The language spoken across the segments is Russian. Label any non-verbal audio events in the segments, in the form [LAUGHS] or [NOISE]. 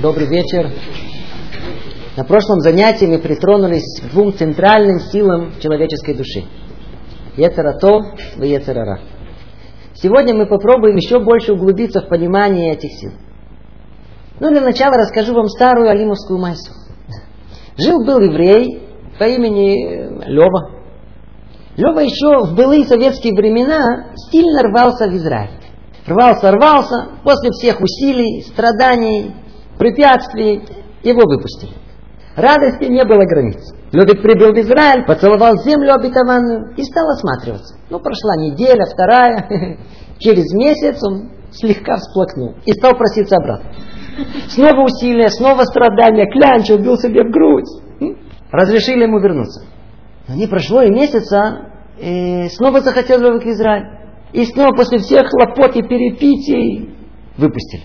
Добрый вечер. На прошлом занятии мы притронулись к двум центральным силам человеческой души. Ецератов и Ецерара. Сегодня мы попробуем еще больше углубиться в понимание этих сил. Ну, для начала расскажу вам старую алимовскую майсу. Жил-был еврей по имени Лева. Лева еще в былые советские времена сильно рвался в Израиль. Рвался, рвался, после всех усилий, страданий, препятствий, его выпустили. Радости не было границ. Левик прибыл в Израиль, поцеловал землю обетованную и стал осматриваться. Ну, прошла неделя, вторая. [LAUGHS] Через месяц он слегка всплакнул и стал проситься обратно. Снова усилия, снова страдания, клянчил, бил себе в грудь. Разрешили ему вернуться. Но не прошло и месяца, и снова захотел Левик Израиль. И снова после всех хлопот и перепитий выпустили.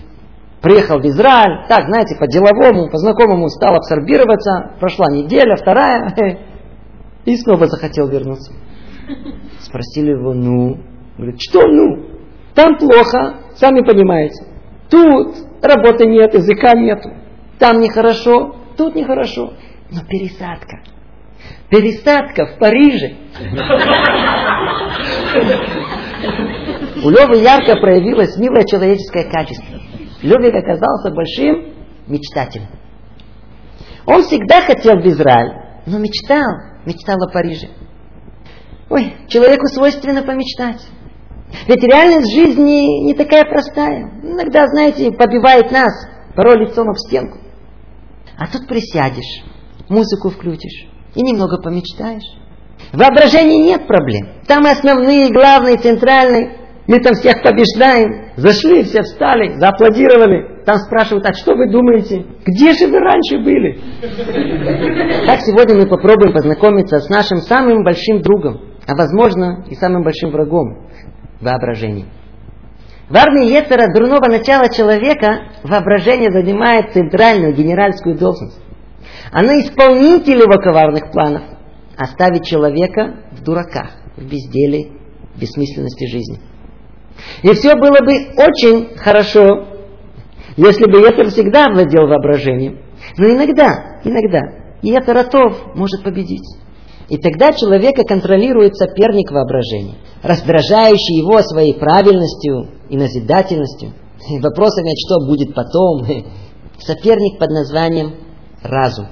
Приехал в Израиль, так, знаете, по-деловому, по-знакомому стал абсорбироваться. Прошла неделя, вторая, [LAUGHS] и снова захотел вернуться. Спросили его, ну? Говорит, что ну? Там плохо, сами понимаете. Тут работы нет, языка нету. Там нехорошо, тут нехорошо. Но пересадка. Пересадка в Париже. [LAUGHS] У Левы ярко проявилось милое человеческое качество. Левик оказался большим мечтателем. Он всегда хотел в Израиль, но мечтал, мечтал о Париже. Ой, человеку свойственно помечтать. Ведь реальность жизни не такая простая. Иногда, знаете, побивает нас, порой лицом об стенку. А тут присядешь, музыку включишь и немного помечтаешь. В воображении нет проблем. Там основные, главные, центральные. Мы там всех побеждаем. Зашли, все встали, зааплодировали. Там спрашивают, а что вы думаете? Где же вы раньше были? Так сегодня мы попробуем познакомиться с нашим самым большим другом, а возможно и самым большим врагом – воображением. В армии Ецера дурного начала человека воображение занимает центральную генеральскую должность. Оно исполнитель его коварных планов – оставить человека в дураках, в безделии, в бессмысленности жизни. И все было бы очень хорошо, если бы это всегда владел воображением. Но иногда, иногда, и это Ротов может победить. И тогда человека контролирует соперник воображения, раздражающий его своей правильностью и назидательностью, и вопросами, что будет потом. [LAUGHS] Соперник под названием разум.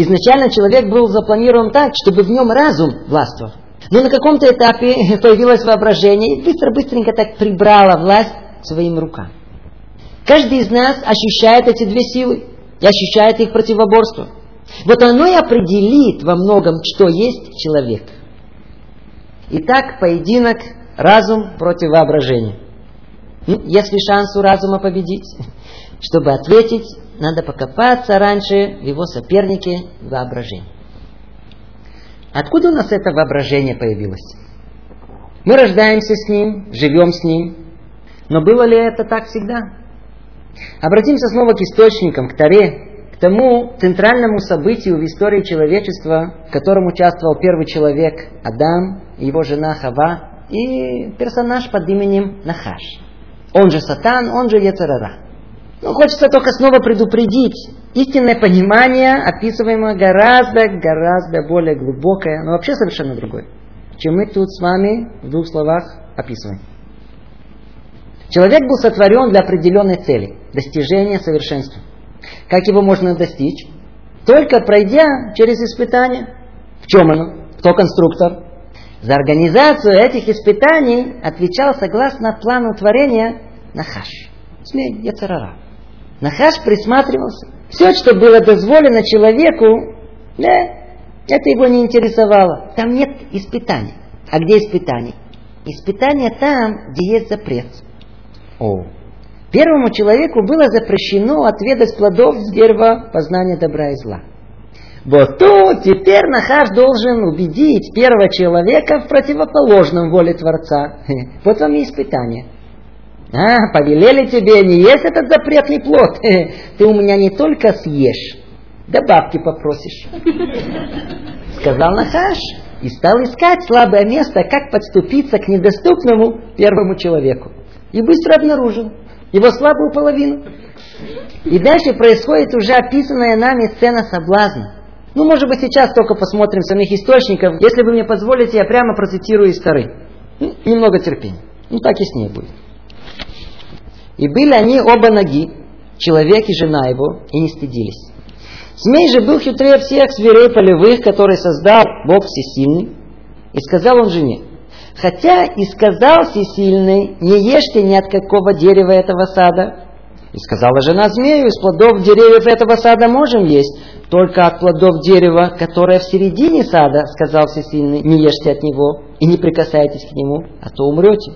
Изначально человек был запланирован так, чтобы в нем разум властвовал. Но на каком-то этапе [LAUGHS] появилось воображение и быстро-быстренько так прибрало власть своим рукам. Каждый из нас ощущает эти две силы и ощущает их противоборство. Вот оно и определит во многом, что есть человек. Итак, поединок разум против воображения. Ну, если шанс у разума победить, чтобы ответить, надо покопаться раньше в его сопернике воображении. Откуда у нас это воображение появилось? Мы рождаемся с ним, живем с ним. Но было ли это так всегда? Обратимся снова к источникам, к Таре, к тому центральному событию в истории человечества, в котором участвовал первый человек Адам, его жена Хава и персонаж под именем Нахаш. Он же Сатан, он же Ецарара. Но хочется только снова предупредить. Истинное понимание описываемое гораздо, гораздо более глубокое, но вообще совершенно другое, чем мы тут с вами в двух словах описываем. Человек был сотворен для определенной цели, достижения совершенства. Как его можно достичь? Только пройдя через испытания. В чем оно? Кто конструктор? За организацию этих испытаний отвечал согласно плану творения Нахаш. Змей Яцерара. Нахаш присматривался. Все, что было дозволено человеку, да, это его не интересовало. Там нет испытаний. А где испытаний? Испытания там, где есть запрет. О. Первому человеку было запрещено отведать плодов с дерева познания добра и зла. Вот тут теперь Нахаш должен убедить первого человека в противоположном воле Творца. [LAUGHS] Вот вам и испытание. А, повелели тебе не есть этот запретный плод. [LAUGHS] Ты у меня не только съешь, добавки попросишь. Сказал Нахаш и стал искать слабое место, как подступиться к недоступному первому человеку. И быстро обнаружил. Его слабую половину. И дальше происходит уже описанная нами сцена соблазна. Ну, может быть, сейчас только посмотрим самих источников. Если вы мне позволите, я прямо процитирую из Тары. Немного терпения. Ну, так и с ней будет. И были они оба ноги, человек и жена его, и не стыдились. Змей же был хитрее всех зверей полевых, которые создал Бог Всесильный. И сказал он жене, хотя и сказал Всесильный, не ешьте ни от какого дерева этого сада. И сказала жена змею, из плодов деревьев этого сада можем есть, только от плодов дерева, которое в середине сада, сказал Всесильный, не ешьте от него и не прикасайтесь к нему, а то умрете.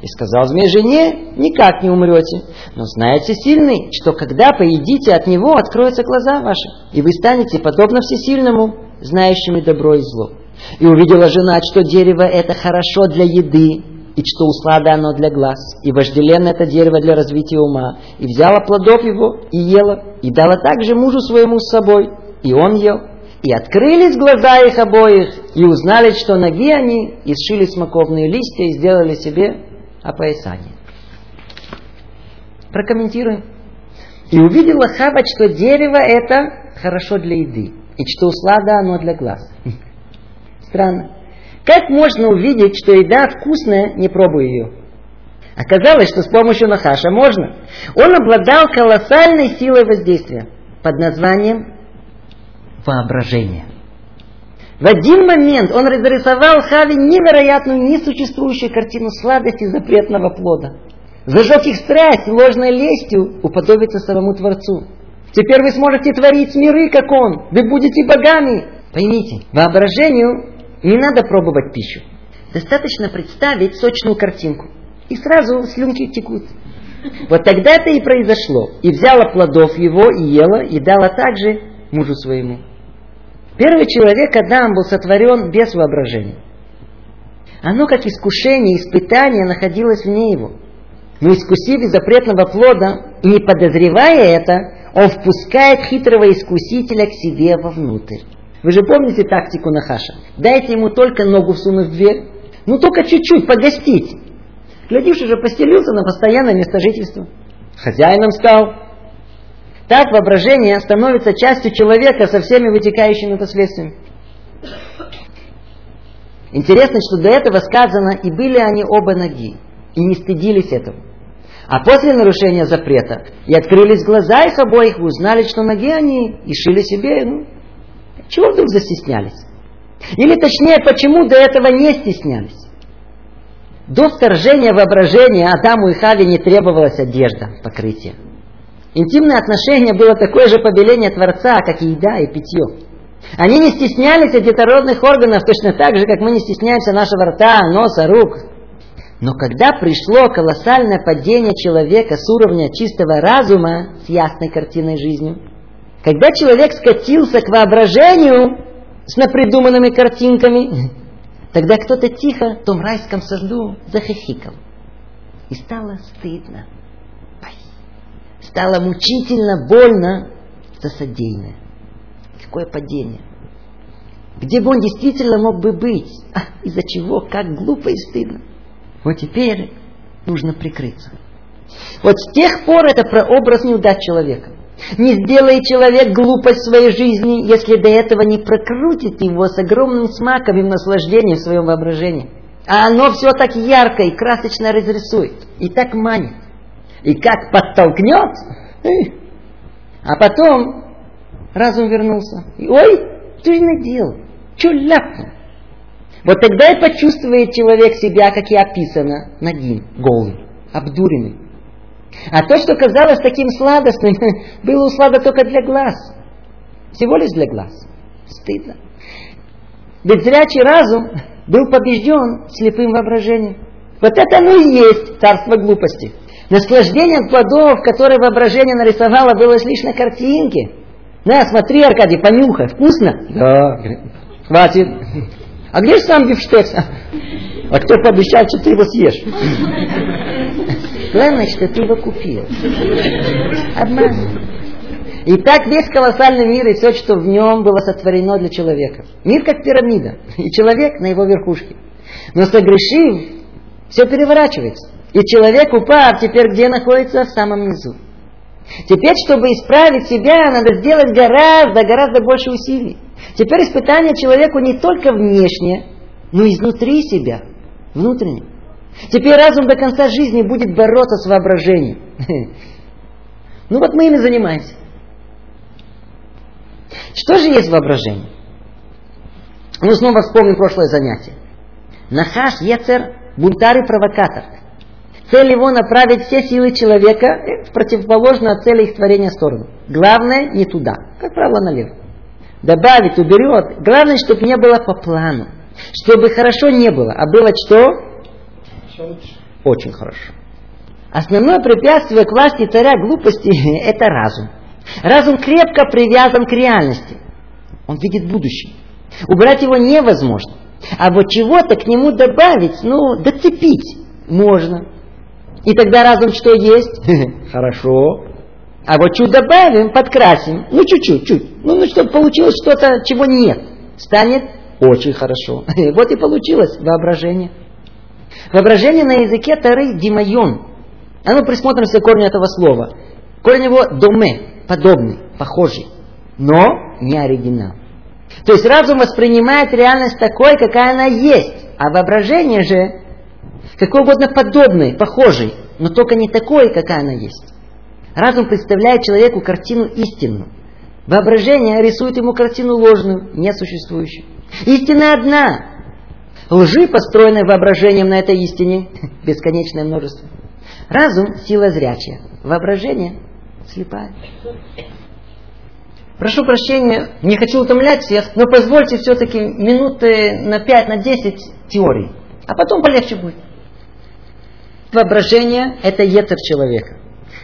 И сказал змей жене, никак не умрете, но знаете Всесильный, что когда поедите от него, откроются глаза ваши, и вы станете подобно Всесильному, знающими добро и зло. И увидела жена, что дерево это хорошо для еды, и что услада оно для глаз, и вожделенно это дерево для развития ума, и взяла плодов его, и ела, и дала также мужу своему с собой, и он ел. И открылись глаза их обоих, и узнали, что ноги они, и сшили смоковные листья, и сделали себе опоясание. Прокомментируем. И увидела Хава, что дерево это хорошо для еды, и что услада оно для глаз. Странно. Как можно увидеть, что еда вкусная, не пробуя ее? Оказалось, что с помощью Нахаша можно. Он обладал колоссальной силой воздействия под названием воображение. В один момент он разрисовал Хави невероятную, несуществующую картину сладости запретного плода. Зажег их страсть ложной лестью уподобиться самому Творцу. Теперь вы сможете творить миры, как он. Вы будете богами. Поймите, воображению не надо пробовать пищу. Достаточно представить сочную картинку. И сразу слюнки текут. Вот тогда это и произошло. И взяла плодов его, и ела, и дала также мужу своему. Первый человек, Адам, был сотворен без воображения. Оно, как искушение, испытание, находилось вне его. Но искусив из запретного плода, не подозревая это, он впускает хитрого искусителя к себе вовнутрь. Вы же помните тактику Нахаша? Дайте ему только ногу всунуть в дверь. Ну, только чуть-чуть, погостить. Глядишь, уже постелился на постоянное место жительства. Хозяином стал. Так воображение становится частью человека со всеми вытекающими последствиями. Интересно, что до этого сказано, и были они оба ноги, и не стыдились этого. А после нарушения запрета, и открылись глаза их обоих, и узнали, что ноги они, и шили себе, ну, чего вдруг застеснялись? Или точнее, почему до этого не стеснялись? До вторжения воображения Адаму и Хаве не требовалась одежда, покрытие. Интимное отношение было такое же побеление Творца, как и еда и питье. Они не стеснялись детородных органов точно так же, как мы не стесняемся нашего рта, носа, рук. Но когда пришло колоссальное падение человека с уровня чистого разума с ясной картиной жизни, когда человек скатился к воображению с напридуманными картинками, тогда кто-то тихо в том райском саду захихикал. И стало стыдно. Стало мучительно больно за содеянное. Какое падение. Где бы он действительно мог бы быть? А, из-за чего? Как глупо и стыдно. Вот теперь нужно прикрыться. Вот с тех пор это прообраз неудач человека. Не сделает человек глупость своей жизни, если до этого не прокрутит его с огромным смаком и наслаждением в своем воображении. А оно все так ярко и красочно разрисует, и так манит, и как подтолкнет. А потом разум вернулся. И, Ой, что я наделал? Что ляпнул? Вот тогда и почувствует человек себя, как и описано, нагим, голый, обдуренный. А то, что казалось таким сладостным, [LAUGHS] было услада только для глаз. Всего лишь для глаз. Стыдно. Ведь зрячий разум был побежден слепым воображением. Вот это оно и есть царство глупости. Наслаждение плодов, которые воображение нарисовало, было лишь на картинке. На, смотри, Аркадий, понюхай, вкусно? Да. Хватит. А где же сам бифштекс? А кто пообещал, что ты его съешь? Главное, что ты его купил. Обман. И так весь колоссальный мир и все, что в нем было сотворено для человека. Мир как пирамида, и человек на его верхушке. Но согрешив, все переворачивается. И человек упав теперь где находится? В самом низу. Теперь, чтобы исправить себя, надо сделать гораздо, гораздо больше усилий. Теперь испытание человеку не только внешне, но и изнутри себя, внутренне. Теперь разум до конца жизни будет бороться с воображением. [LAUGHS] Ну вот мы ими занимаемся. Что же есть воображение? Мы снова вспомним прошлое занятие. Нахаш Ецер – бунтарь и провокатор. Цель его направить все силы человека в противоположную от цели их творения сторону. Главное не туда, как правило налево. Добавить, уберет. Главное, чтобы не было по плану. Чтобы хорошо не было, а было что? Очень хорошо. Основное препятствие к власти царя глупости – это разум. Разум крепко привязан к реальности. Он видит будущее. Убрать его невозможно. А вот чего-то к нему добавить, ну, доцепить можно. И тогда разум что есть? [LAUGHS] Хорошо. А вот чуть добавим, подкрасим, ну чуть-чуть, чуть. Ну, ну чтобы получилось что-то, чего нет. Станет очень хорошо. [LAUGHS] Вот и получилось воображение. Воображение на языке Тары димайон. А ну присмотримся к корню этого слова. Корень его доме, подобный, похожий, но не оригинал. То есть разум воспринимает реальность такой, какая она есть, а воображение же какой угодно подобный, похожий, но только не такой, какая она есть. Разум представляет человеку картину истинную. Воображение рисует ему картину ложную, несуществующую. Истина одна. Лжи, построенные воображением на этой истине, [LAUGHS] бесконечное множество. Разум – сила зрячая. Воображение – слепая. Прошу прощения, не хочу утомлять всех, но позвольте все-таки минуты на 5, на 10 теорий. А потом полегче будет. Воображение – это етер человека.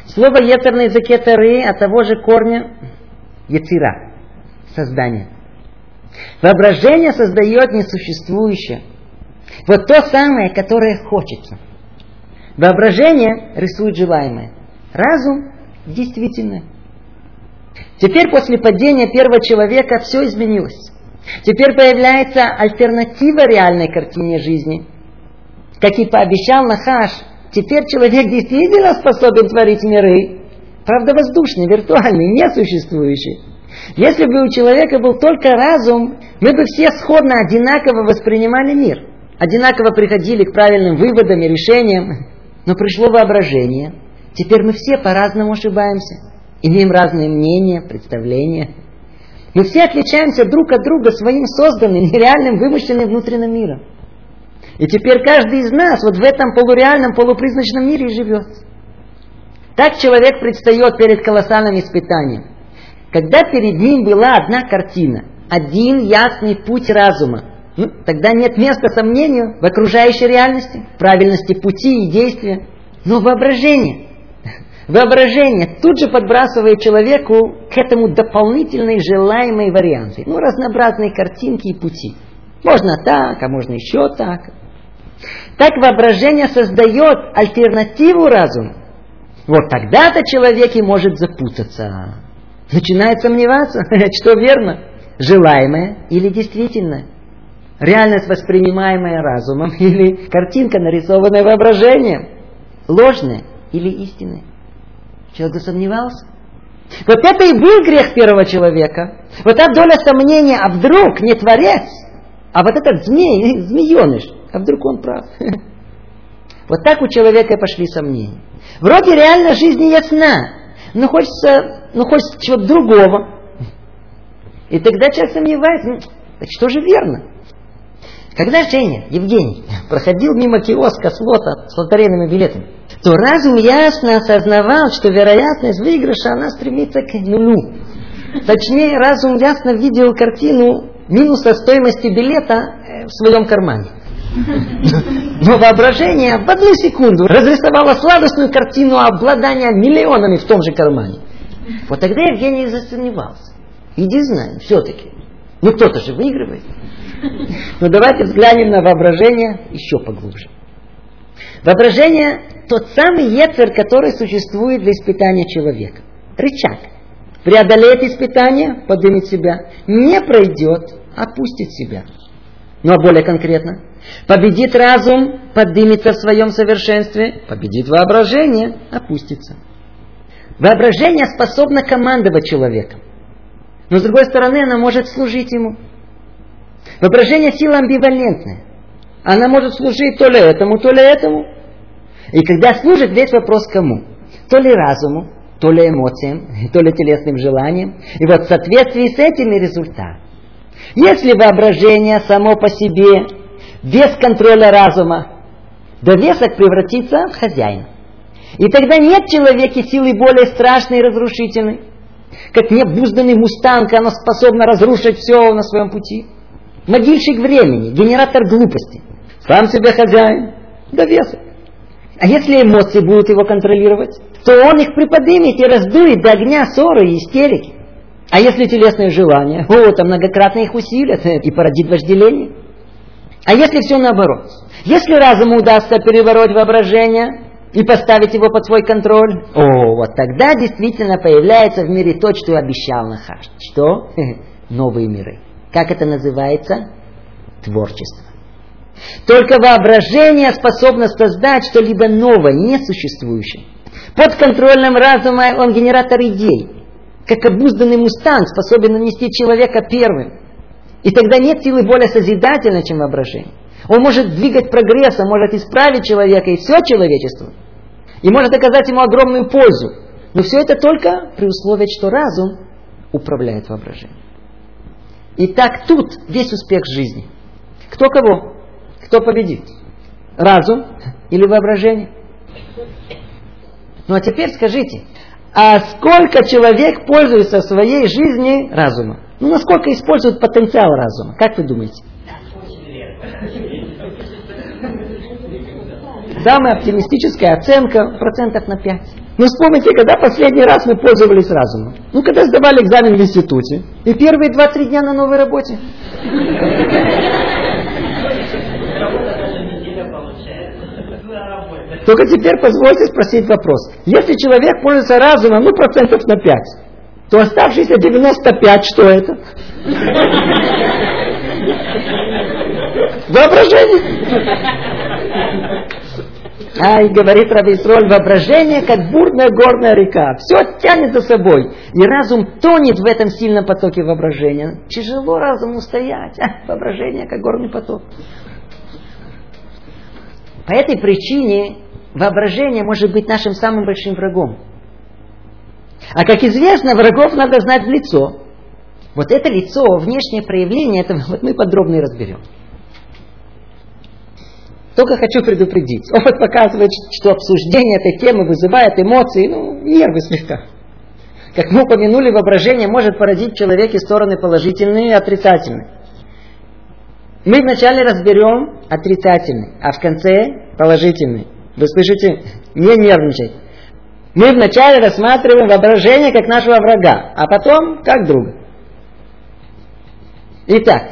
Слово етер на языке Тары от того же корня яцира – создание. Воображение создает несуществующее. Вот то самое, которое хочется. Воображение рисует желаемое. Разум – действительное. Теперь после падения первого человека все изменилось. Теперь появляется альтернатива реальной картине жизни. Как и пообещал Нахаш, теперь человек действительно способен творить миры. Правда, воздушный, виртуальный, несуществующий. Если бы у человека был только разум, мы бы все сходно одинаково воспринимали мир. Одинаково приходили к правильным выводам и решениям. Но пришло воображение. Теперь мы все по-разному ошибаемся имеем разные мнения, представления. Мы все отличаемся друг от друга своим созданным, [LAUGHS] нереальным, вымышленным внутренним миром. И теперь каждый из нас вот в этом полуреальном, полупризначном мире живет. Так человек предстает перед колоссальным испытанием. Когда перед ним была одна картина, один ясный путь разума, тогда нет места сомнению в окружающей реальности, правильности пути и действия. Но воображение [LAUGHS] – Воображение тут же подбрасывает человеку к этому дополнительные желаемые варианты. Ну, разнообразные картинки и пути. Можно так, а можно еще так. Так воображение создает альтернативу разуму. Вот тогда-то человек и может запутаться. Начинает сомневаться, [LAUGHS] что верно, желаемое или действительное. Реальность, воспринимаемая разумом, [LAUGHS] или картинка, нарисованная воображением. Ложная или истинная. Человек засомневался. Вот это и был грех первого человека. Вот та доля сомнения, а вдруг не творец, а вот этот змей, [LAUGHS] змееныш, а вдруг он прав. [LAUGHS] Вот так у человека и пошли сомнения. Вроде реально жизнь ясна, но хочется, но хочется чего-то другого. И тогда человек сомневается, так что же верно? Когда Женя, Евгений, проходил мимо киоска с лота с лотерейными билетами, то разум ясно осознавал, что вероятность выигрыша, она стремится к нулю. Точнее, разум ясно видел картину минуса стоимости билета э, в своем кармане. Но воображение в одну секунду разрисовало сладостную картину обладания миллионами в том же кармане. Вот тогда Евгений засомневался. Иди знаем, все-таки. Ну кто-то же выигрывает. [LAUGHS] Но давайте взглянем на воображение еще поглубже. Воображение – тот самый ецер, который существует для испытания человека. Рычаг. Преодолеет испытание, поднимет себя. Не пройдет, опустит себя. Ну а более конкретно, Победит разум, поднимется в своем совершенстве, победит воображение, опустится. Воображение способно командовать человеком. Но с другой стороны, она может служить ему. Воображение сила амбивалентная. Она может служить то ли этому, то ли этому. И когда служит, весь вопрос кому? То ли разуму, то ли эмоциям, [LAUGHS] то ли телесным желаниям. И вот в соответствии с этими результат. Если воображение само по себе без контроля разума, довесок превратится в хозяина. И тогда нет в человеке силы более страшной и разрушительной. Как необузданный мустанг, она способна разрушить все на своем пути. Могильщик времени, генератор глупости. Сам себе хозяин, довесок. А если эмоции будут его контролировать, то он их приподнимет и раздует до огня ссоры и истерики. А если телесные желания, о, там многократно их усилят [LAUGHS] и породит вожделение. А если все наоборот? Если разуму удастся перевороть воображение и поставить его под свой контроль, о, вот тогда действительно появляется в мире то, что обещал Нахаш. Что? [LAUGHS] Новые миры. Как это называется? Творчество. Только воображение способно создать что-либо новое, несуществующее. Под контролем разума он генератор идей. Как обузданный мустанг способен нанести человека первым. И тогда нет силы более созидательной, чем воображение. Он может двигать прогресс, он может исправить человека и все человечество. И может оказать ему огромную пользу. Но все это только при условии, что разум управляет воображением. И так тут весь успех жизни. Кто кого? Кто победит? Разум или воображение? Ну а теперь скажите, а сколько человек пользуется в своей жизни разумом? Ну насколько используют потенциал разума? Как вы думаете? Самая оптимистическая оценка процентов на 5. Ну вспомните, когда последний раз мы пользовались разумом. Ну когда сдавали экзамен в институте. И первые 2-3 дня на новой работе. Только теперь позвольте спросить вопрос. Если человек пользуется разумом, ну процентов на 5, то оставшиеся 95, что это? Воображение. А, и говорит Рависроль, воображение, как бурная горная река. Все тянет за собой. И разум тонет в этом сильном потоке воображения. Тяжело разуму стоять. А, воображение, как горный поток. По этой причине воображение может быть нашим самым большим врагом. А как известно, врагов надо знать в лицо. Вот это лицо, внешнее проявление, это вот мы подробно и разберем. Только хочу предупредить. Опыт показывает, что обсуждение этой темы вызывает эмоции, ну, нервы слегка. Как мы упомянули, воображение может породить в человеке стороны положительные и отрицательные. Мы вначале разберем отрицательный, а в конце положительный. Вы слышите? Не нервничать. Мы вначале рассматриваем воображение как нашего врага, а потом как друга. Итак,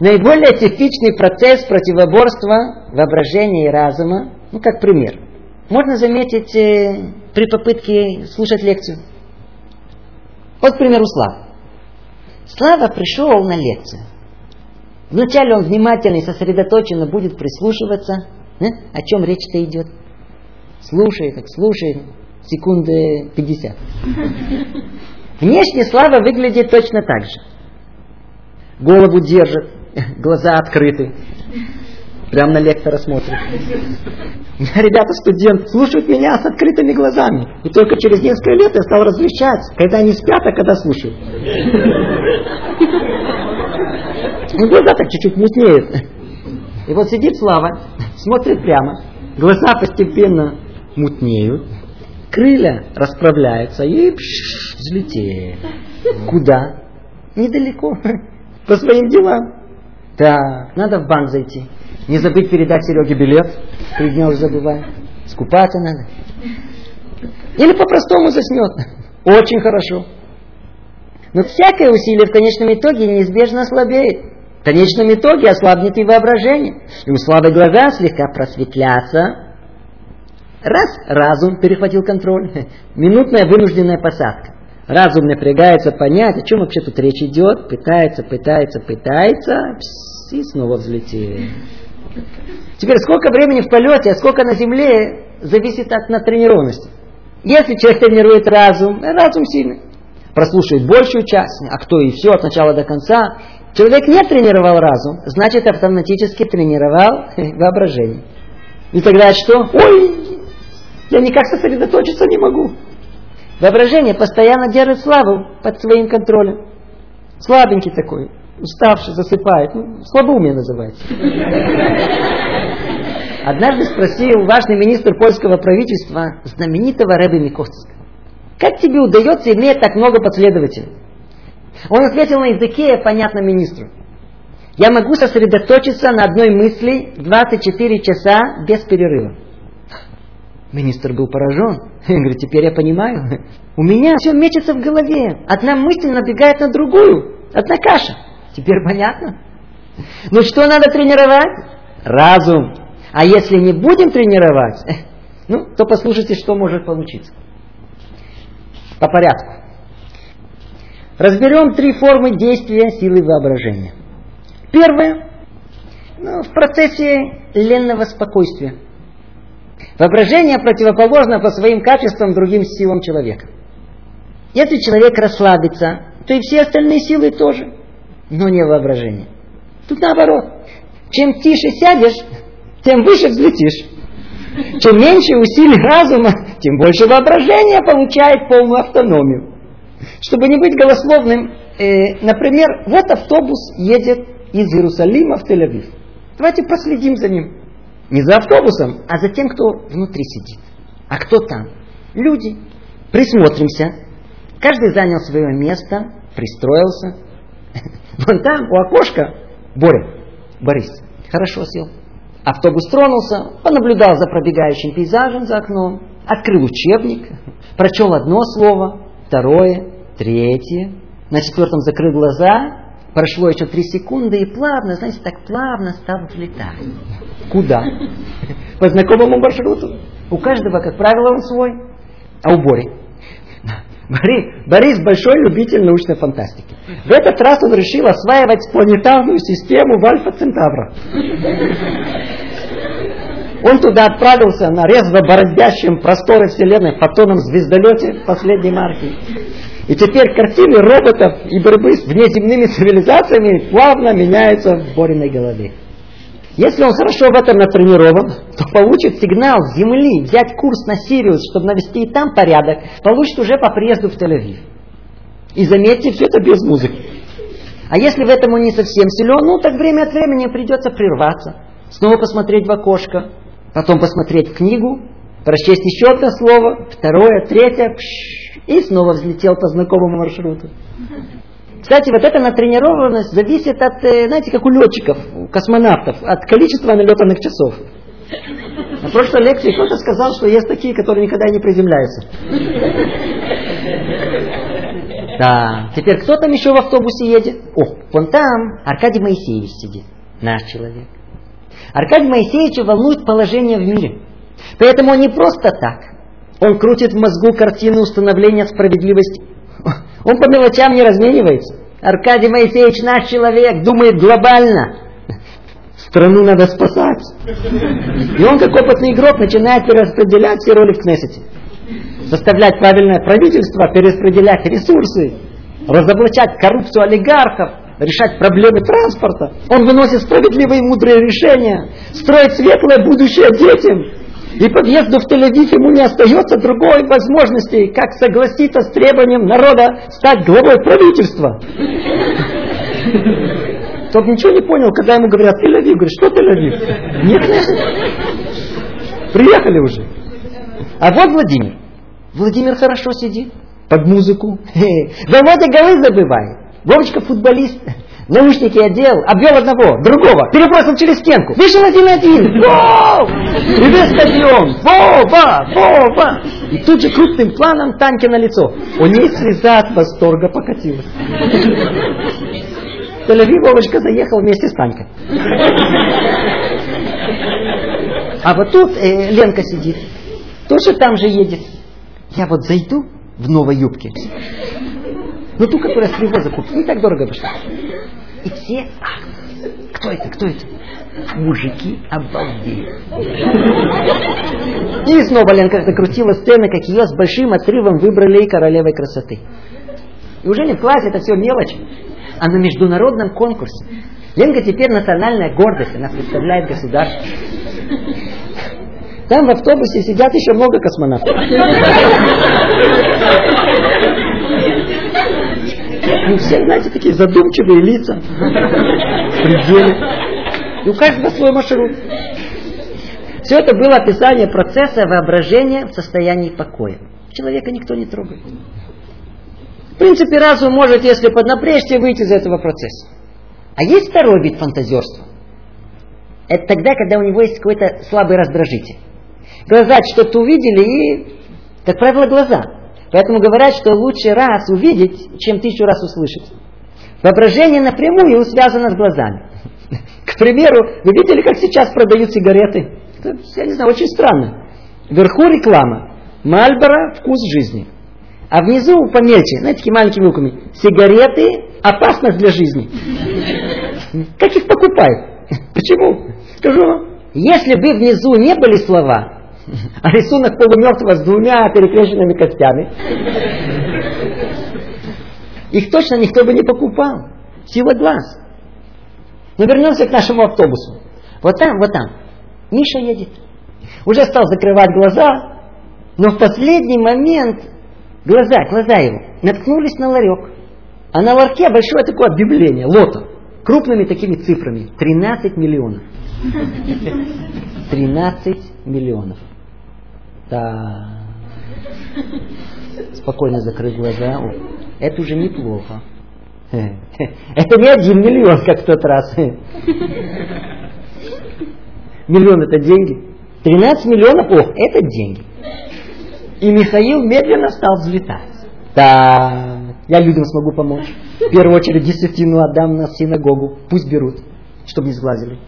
наиболее типичный процесс противоборства воображения и разума, ну как пример, можно заметить э, при попытке слушать лекцию. Вот, к примеру, Слава. Слава пришел на лекцию. Вначале он внимательно и сосредоточенно будет прислушиваться, э? о чем речь-то идет. Слушает, так слушает, секунды 50. [LAUGHS] Внешне Слава выглядит точно так же. Голову держит, глаза открыты. Прям на лектора смотрит. Ребята, студент, слушают меня с открытыми глазами. И только через несколько лет я стал различать, когда они спят, а когда слушают. Ну, глаза так чуть-чуть мутнеют. И вот сидит Слава, смотрит прямо, глаза постепенно мутнеют, крылья расправляются и пш, взлетели. Куда? Недалеко. По своим делам. Так, надо в банк зайти. Не забыть передать Сереге билет. Три дня уже забываю. Скупаться надо. Или по-простому заснет. Очень хорошо. Но всякое усилие в конечном итоге неизбежно ослабеет. В конечном итоге ослабнет и воображение. И у слабой глаза слегка просветлятся. Раз, разум перехватил контроль. Минутная вынужденная посадка. Разум напрягается понять, о чем вообще тут речь идет. Пытается, пытается, пытается. И снова взлетел. Теперь сколько времени в полете, а сколько на земле, зависит от натренированности. Если человек тренирует разум, разум сильный, прослушает большую часть, а кто и все от начала до конца, человек не тренировал разум, значит автоматически тренировал [LAUGHS] воображение. И тогда что? Ой, я никак сосредоточиться не могу. Воображение постоянно держит славу под своим контролем. Слабенький такой, уставший, засыпает. Ну, слабоумие называется. Однажды спросил важный министр польского правительства, знаменитого Рэбби Миковского, как тебе удается иметь так много последователей? Он ответил на языке, понятно министру. Я могу сосредоточиться на одной мысли 24 часа без перерыва. Министр был поражен. Он [LAUGHS] говорит, теперь я понимаю. У меня все мечется в голове. Одна мысль набегает на другую. Одна каша. Теперь понятно? Ну что надо тренировать? Разум. А если не будем тренировать, [LAUGHS] ну, то послушайте, что может получиться. По порядку. Разберем три формы действия силы воображения. Первое. Ну, в процессе ленного спокойствия. Воображение противоположно по своим качествам другим силам человека. Если человек расслабится, то и все остальные силы тоже, но не воображение. Тут наоборот. Чем тише сядешь, тем выше взлетишь. Чем меньше усилий разума, тем больше воображения получает полную автономию. Чтобы не быть голословным, э, например, вот автобус едет из Иерусалима в Тель-Авив. Давайте проследим за ним. Не за автобусом, а за тем, кто внутри сидит. А кто там? Люди. Присмотримся. Каждый занял свое место, пристроился. [LAUGHS] Вон там, у окошка, Боря, Борис, хорошо сел. Автобус тронулся, понаблюдал за пробегающим пейзажем за окном, открыл учебник, [LAUGHS] прочел одно слово, второе, третье, на четвертом закрыл глаза, прошло еще три секунды и плавно, знаете, так плавно стал взлетать. Куда? По знакомому маршруту. У каждого, как правило, он свой. А у Бори? Борис, Борис большой любитель научной фантастики. В этот раз он решил осваивать планетарную систему в Альфа Центавра. Он туда отправился на резво бороздящем просторы Вселенной фотоном звездолете последней марки. И теперь картины роботов и борьбы с внеземными цивилизациями плавно меняются в Бориной голове. Если он хорошо в этом натренирован, то получит сигнал с Земли взять курс на Сириус, чтобы навести и там порядок, получит уже по приезду в Тель-Авив. И заметьте, все это без музыки. А если в этом он не совсем силен, ну так время от времени придется прерваться, снова посмотреть в окошко, потом посмотреть в книгу, прочесть еще одно слово, второе, третье, и снова взлетел по знакомому маршруту. Кстати, вот эта натренированность зависит от, э, знаете, как у летчиков, у космонавтов, от количества налетанных часов. На прошлой лекции кто-то сказал, что есть такие, которые никогда не приземляются. Да, теперь кто там еще в автобусе едет? О, вон там Аркадий Моисеевич сидит, наш человек. Аркадий Моисеевича волнует положение в мире. Поэтому он не просто так. Он крутит в мозгу картину установления справедливости он по мелочам не разменивается. Аркадий Моисеевич наш человек, думает глобально. Страну надо спасать. И он, как опытный игрок, начинает перераспределять все роли в Кнессете. Составлять правильное правительство, перераспределять ресурсы, разоблачать коррупцию олигархов, решать проблемы транспорта. Он выносит справедливые и мудрые решения, строит светлое будущее детям, и подъезду в Тель-Авив ему не остается другой возможности, как согласиться с требованием народа стать главой правительства. Тот ничего не понял, когда ему говорят Тель-Авив. Говорит, что Тель-Авив? Нет, нет. Приехали уже. А вот Владимир. Владимир хорошо сидит под музыку. [LAUGHS] Володя голы забывает. Вовочка футболист наушники одел, обвел одного, другого, перебросил через стенку, вышел один-один! И весь стадион, Вова, Вова! И тут же крупным планом Таньке на лицо. У ней слеза от восторга покатилась. тель Вовочка заехал вместе с Танькой. А вот тут э, Ленка сидит, тоже там же едет. Я вот зайду в новой юбке, ну ту, которая с привоза купила, не так дорого вышла. И все, ах, Кто это? Кто это? Мужики обалдели. И снова Ленка закрутила сцены, как ее с большим отрывом выбрали королевой красоты. И уже не в классе, это все мелочь, а на международном конкурсе. Ленка теперь национальная гордость, она представляет государство. Там в автобусе сидят еще много космонавтов. И у всех, знаете, такие задумчивые лица. В пределе. У каждого свой маршрут. Все это было описание процесса воображения в состоянии покоя. Человека никто не трогает. В принципе, разум может, если поднапрячься, выйти из этого процесса. А есть второй вид фантазерства. Это тогда, когда у него есть какой-то слабый раздражитель. Глаза что-то увидели и, как правило, глаза. Поэтому говорят, что лучше раз увидеть, чем тысячу раз услышать. Воображение напрямую связано с глазами. [LAUGHS] К примеру, вы видели, как сейчас продают сигареты? Это, я не знаю, очень странно. Вверху реклама. Мальборо – вкус жизни. А внизу помельче, знаете, такими маленькими буквами. Сигареты – опасность для жизни. [LAUGHS] Как их покупают? [LAUGHS] Почему? Скажу вам. Если бы внизу не были слова, а рисунок полумертвого с двумя перекрещенными костями. Их точно никто бы не покупал. Сила глаз. Но вернемся к нашему автобусу. Вот там, вот там. Миша едет. Уже стал закрывать глаза, но в последний момент глаза, глаза его наткнулись на ларек. А на ларьке большое такое объявление, лото, крупными такими цифрами. 13 миллионов. [LAUGHS] 13 миллионов. Да. Спокойно закрыть глаза. Это уже неплохо. [LAUGHS] Это не один миллион, как в тот раз. Миллион это деньги. 13 миллионов, ох, это деньги. И Михаил медленно стал взлетать. Да, я людям смогу помочь. В первую очередь десятину отдам на синагогу. Пусть берут, чтобы не сглазили.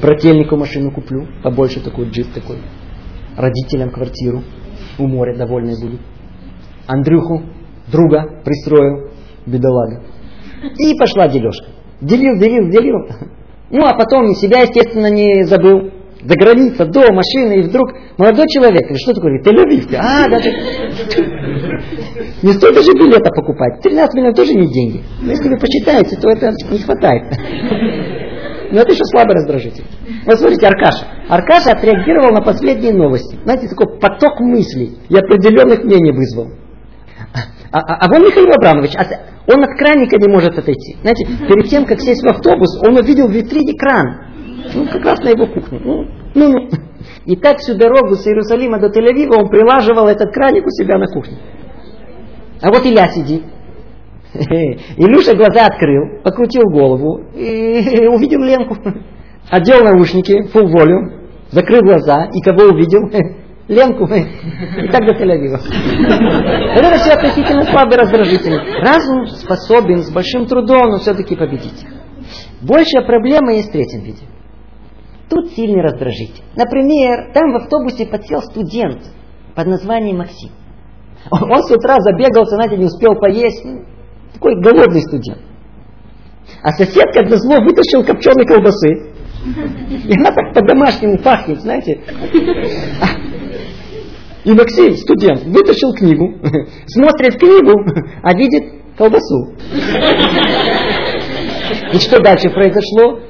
Брательнику машину куплю, побольше такой джип такой. Родителям квартиру. У моря довольные будут. Андрюху, друга, пристроил, бедолага. И пошла дележка. Делил, делил, делил. Ну, а потом себя, естественно, не забыл. За граница, до машины, и вдруг молодой человек, или что такое, Тель-Авив, а, да, не стоит даже билета покупать. 13 миллионов тоже не деньги. Но если вы почитаете, то это не хватает. Но это еще слабый раздражитель. Вот смотрите, Аркаша. Аркаша отреагировал на последние новости. Знаете, такой поток мыслей и определенных мнений вызвал. А, а, а вон Михаил Абрамович, от, он от краника не может отойти. Знаете, перед тем, как сесть в автобус, он увидел в витрине кран. Ну, как раз на его кухне. Ну, ну, ну. И так всю дорогу с Иерусалима до Тель-Авива он прилаживал этот краник у себя на кухне. А вот Илья сидит. [LAUGHS] Илюша глаза открыл, покрутил голову и [LAUGHS] увидел Ленку. Одел наушники, full волю, закрыл глаза и кого увидел? [LAUGHS] Ленку. И так до Тель-Авива. Это все относительно слабый раздражитель. Разум способен с большим трудом, но все-таки победить. Большая проблема есть в третьем виде. Тут сильный раздражитель. Например, там в автобусе подсел студент под названием Максим. Он с утра забегался, знаете, не успел поесть. Такой голодный студент. А соседка для зло вытащил копченой колбасы. И она так по-домашнему пахнет, знаете. И Максим, студент, вытащил книгу, смотрит книгу, а видит колбасу. И что дальше произошло?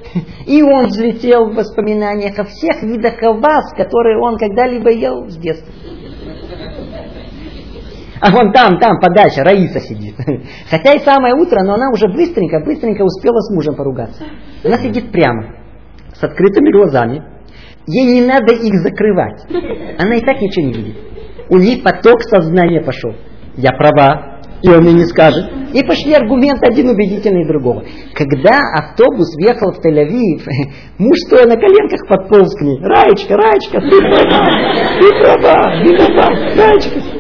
И он взлетел в воспоминаниях о всех видах колбас, которые он когда-либо ел с детства. А вон там, там, подальше, Раиса сидит. [LAUGHS] Хотя и самое утро, но она уже быстренько, быстренько успела с мужем поругаться. Она сидит прямо, с открытыми глазами. Ей не надо их закрывать. Она и так ничего не видит. У них поток сознания пошел. Я права, и он мне не скажет. И пошли аргументы один убедительный другого. Когда автобус въехал в Тель-Авив, [LAUGHS] муж стоя на коленках подполз к ней. Раечка, Раечка, ты права, ты права, виноват, Раечка.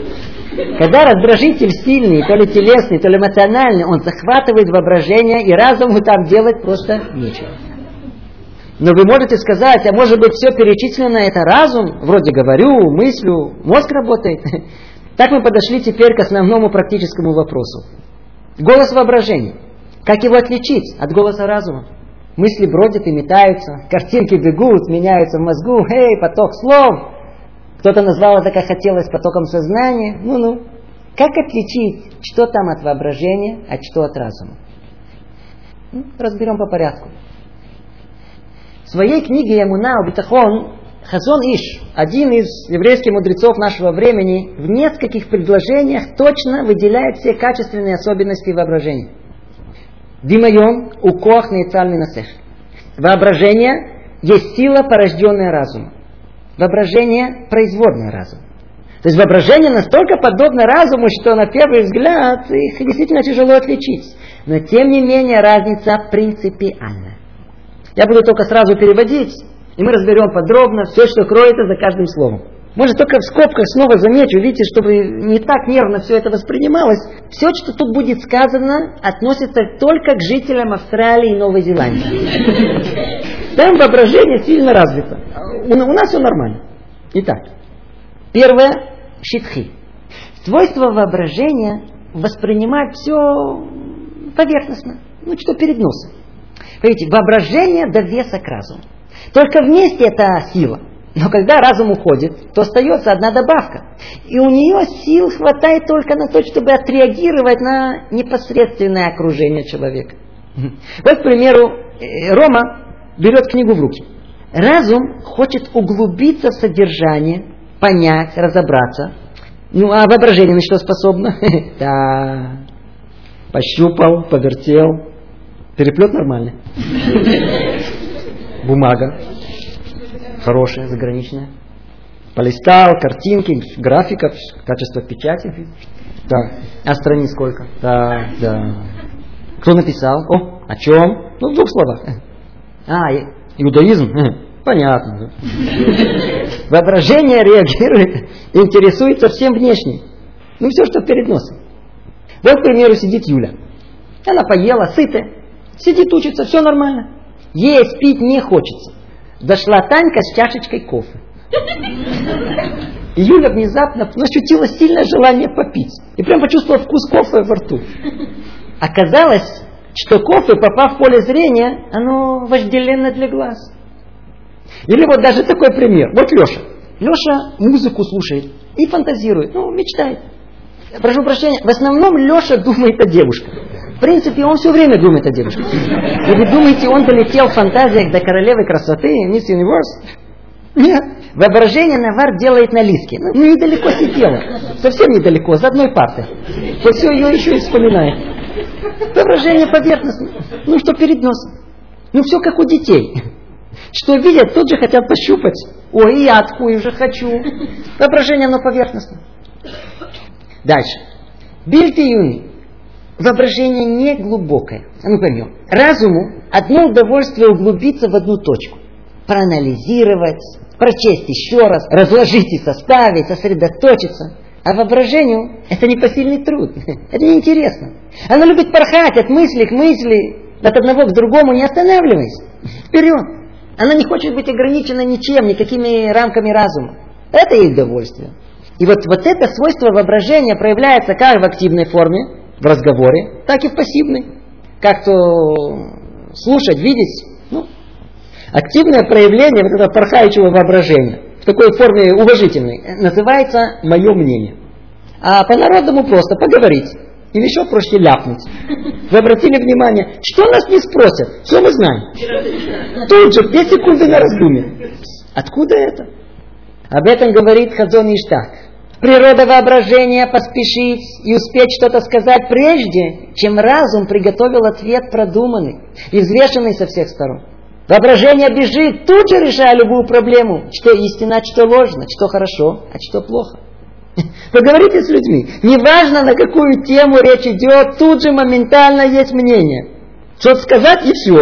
Когда раздражитель сильный, то ли телесный, то ли эмоциональный, он захватывает воображение, и разуму там делать просто нечего. Но вы можете сказать, а может быть все перечислено это разум, вроде говорю, мыслю, мозг работает. [LAUGHS] Так мы подошли теперь к основному практическому вопросу. Голос воображения. Как его отличить от голоса разума? Мысли бродят и метаются, картинки бегут, меняются в мозгу, эй, поток слов. Кто-то назвал это, как хотелось, потоком сознания. Ну-ну. Как отличить, что там от воображения, а что от разума? Ну, разберем по порядку. В своей книге Ямуна Убитахон Хазон Иш, один из еврейских мудрецов нашего времени, в нескольких предложениях точно выделяет все качественные особенности воображения. Димайон у коах нейцаль минасех. Воображение есть сила, порожденная разумом. Воображение – производное разума. То есть воображение настолько подобно разуму, что на первый взгляд их действительно тяжело отличить. Но тем не менее разница принципиальна. Я буду только сразу переводить, и мы разберем подробно все, что кроется за каждым словом. Может, только в скобках снова замечу, видите, чтобы не так нервно все это воспринималось. Все, что тут будет сказано, относится только к жителям Австралии и Новой Зеландии. Там воображение сильно развито. У, у нас все нормально. Итак, первое – щитхи. Свойство воображения воспринимать все поверхностно, ну что перед носом. Видите, воображение до веса к разуму. Только вместе это сила. Но когда разум уходит, то остается одна добавка. И у нее сил хватает только на то, чтобы отреагировать на непосредственное окружение человека. Вот, к примеру, э, Рома берет книгу в руки. Разум хочет углубиться в содержание, понять, разобраться. Ну, а воображение на что способно? [LAUGHS] Да, пощупал, повертел. Переплет нормальный. [LAUGHS] Бумага хорошая, заграничная. Полистал, картинки, графиков, качество печати. Да. А страниц сколько? Да, да. Кто написал? О, о чем? Ну, в двух словах. А, иудаизм? Понятно. Воображение реагирует, [LAUGHS] интересуется всем внешним. Ну, все, что перед носом. Вот, к примеру, сидит Юля. Она поела, сытая. Сидит, учится, все нормально. Есть, пить не хочется. Зашла Танька с чашечкой кофе. И Юля внезапно ощутила сильное желание попить. И прям почувствовала вкус кофе во рту. Оказалось, что кофе, попав в поле зрения, оно вожделенно для глаз. Или вот даже такой пример. Вот Леша. Леша музыку слушает и фантазирует, ну, мечтает. Прошу прощения, в основном Леша думает о девушках. В принципе, он все время думает о девушке. И вы думаете, он долетел в фантазиях до королевы красоты, Мисс Universe? Воображение Навар делает на лиске. Ну, недалеко сидела. Совсем недалеко, за одной партой. Вот все ее еще и вспоминает. Воображение поверхностное. Ну, что перед носом. Ну, все как у детей. Что видят, тот же хотят пощупать. Ой, я такую уже хочу. Воображение, оно поверхностное. Дальше. Бильты юни. Воображение не глубокое. А ну поймем. Разуму одно удовольствие углубиться в одну точку. Проанализировать, прочесть еще раз, разложить и составить, сосредоточиться. А воображению это непосильный труд. [LAUGHS] Это неинтересно. Оно любит порхать от мысли к мысли, от одного к другому, не останавливаясь. Вперед. Она не хочет быть ограничена ничем, никакими рамками разума. Это их удовольствие. И вот, вот это свойство воображения проявляется как в активной форме, в разговоре, так и в пассивной. Как-то слушать, видеть. Активное проявление вот этого порхающего воображения в такой форме уважительной называется «мое мнение». А по-народному просто поговорить. Или еще проще ляпнуть. Вы обратили внимание, что нас не спросят, все мы знаем. Тут же, две секунды на раздумье. Откуда это? Об этом говорит Хазон Иштах. Природа воображения поспешить и успеть что-то сказать прежде, чем разум приготовил ответ продуманный и взвешенный со всех сторон. Воображение бежит, тут же решая любую проблему, что истина, что ложно, что хорошо, а что плохо. [LAUGHS] Поговорите с людьми. Неважно, на какую тему речь идет, тут же моментально есть мнение. Что-то сказать и все.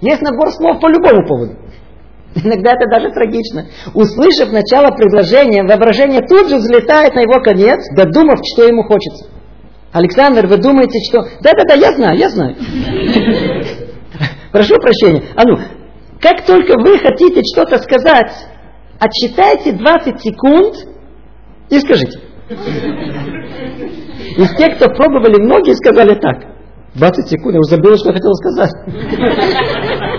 Есть набор слов по любому поводу. [LAUGHS] Иногда это даже трагично. Услышав начало предложения, воображение тут же взлетает на его конец, додумав, что ему хочется. Александр, вы думаете, что... Да-да-да, я знаю, я знаю. [LAUGHS] Прошу прощения. А ну, как только вы хотите что-то сказать, отсчитайте 20 секунд и скажите. Из тех, кто пробовали, многие сказали так. 20 секунд, я уже забыл, что хотел сказать.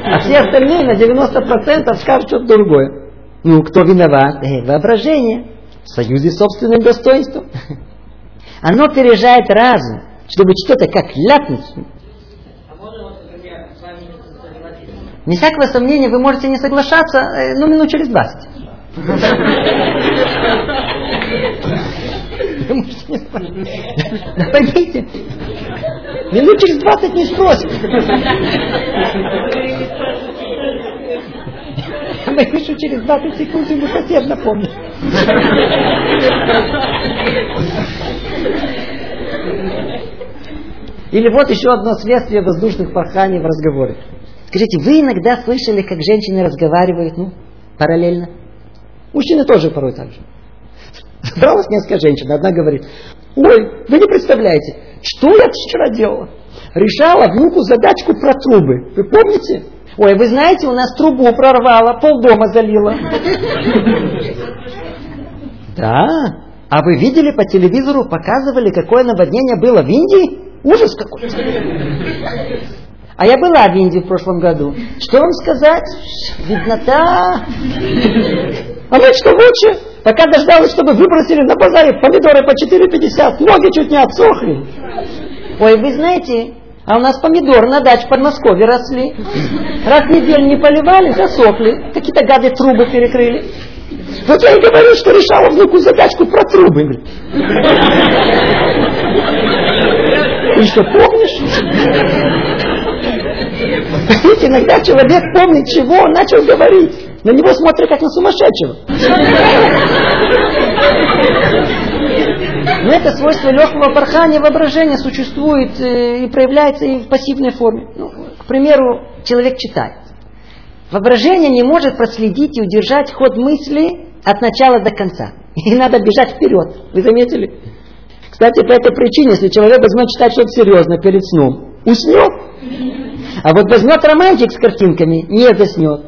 А все остальные на 90% скажут что-то другое. Ну, кто виноват? Э, воображение. В союзе с собственным достоинством. Оно опережает разум, чтобы что-то как ляпнуть. Не всякого сомнения, вы можете не соглашаться, э, ну, минут через 20. Вы. Поймите, минут через 20 не спросит. Я напишу через 20 секунд, ему совсем напомню. Или вот еще одно следствие воздушных порханий в разговоре. Скажите, вы иногда слышали, как женщины разговаривают, ну, параллельно? Мужчины тоже порой так же. Собралось несколько женщин. Одна говорит, ой, вы не представляете, что я вчера делала? Решала внуку задачку про трубы. Вы помните? Ой, вы знаете, у нас трубу прорвало, полдома залило. Да. А вы видели по телевизору, показывали, какое наводнение было в Индии? Ужас какой. А я была в Индии в прошлом году. Что вам сказать? Виднота. А мы что лучше? Пока дождалась, чтобы выбросили на базаре помидоры по 4,50, ноги чуть не отсохли. Ой, вы знаете, а у нас помидоры на даче в Подмосковье росли. Раз в неделю не поливали, засохли. Какие-то гады трубы перекрыли. Вот я и говорю, что решала внуку задачку про трубы. Ты что, помнишь? Видите, иногда человек помнит, чего он начал говорить. На него смотрят как на сумасшедшего. Но это свойство легкого порхания воображения существует э, и проявляется и в пассивной форме. Ну, к примеру, человек читает. Воображение не может проследить и удержать ход мысли от начала до конца. [LAUGHS] И надо бежать вперед. Вы заметили? Кстати, по этой причине, если человек возьмет читать что-то серьезное перед сном, уснет. А вот возьмет романтик с картинками, не заснет.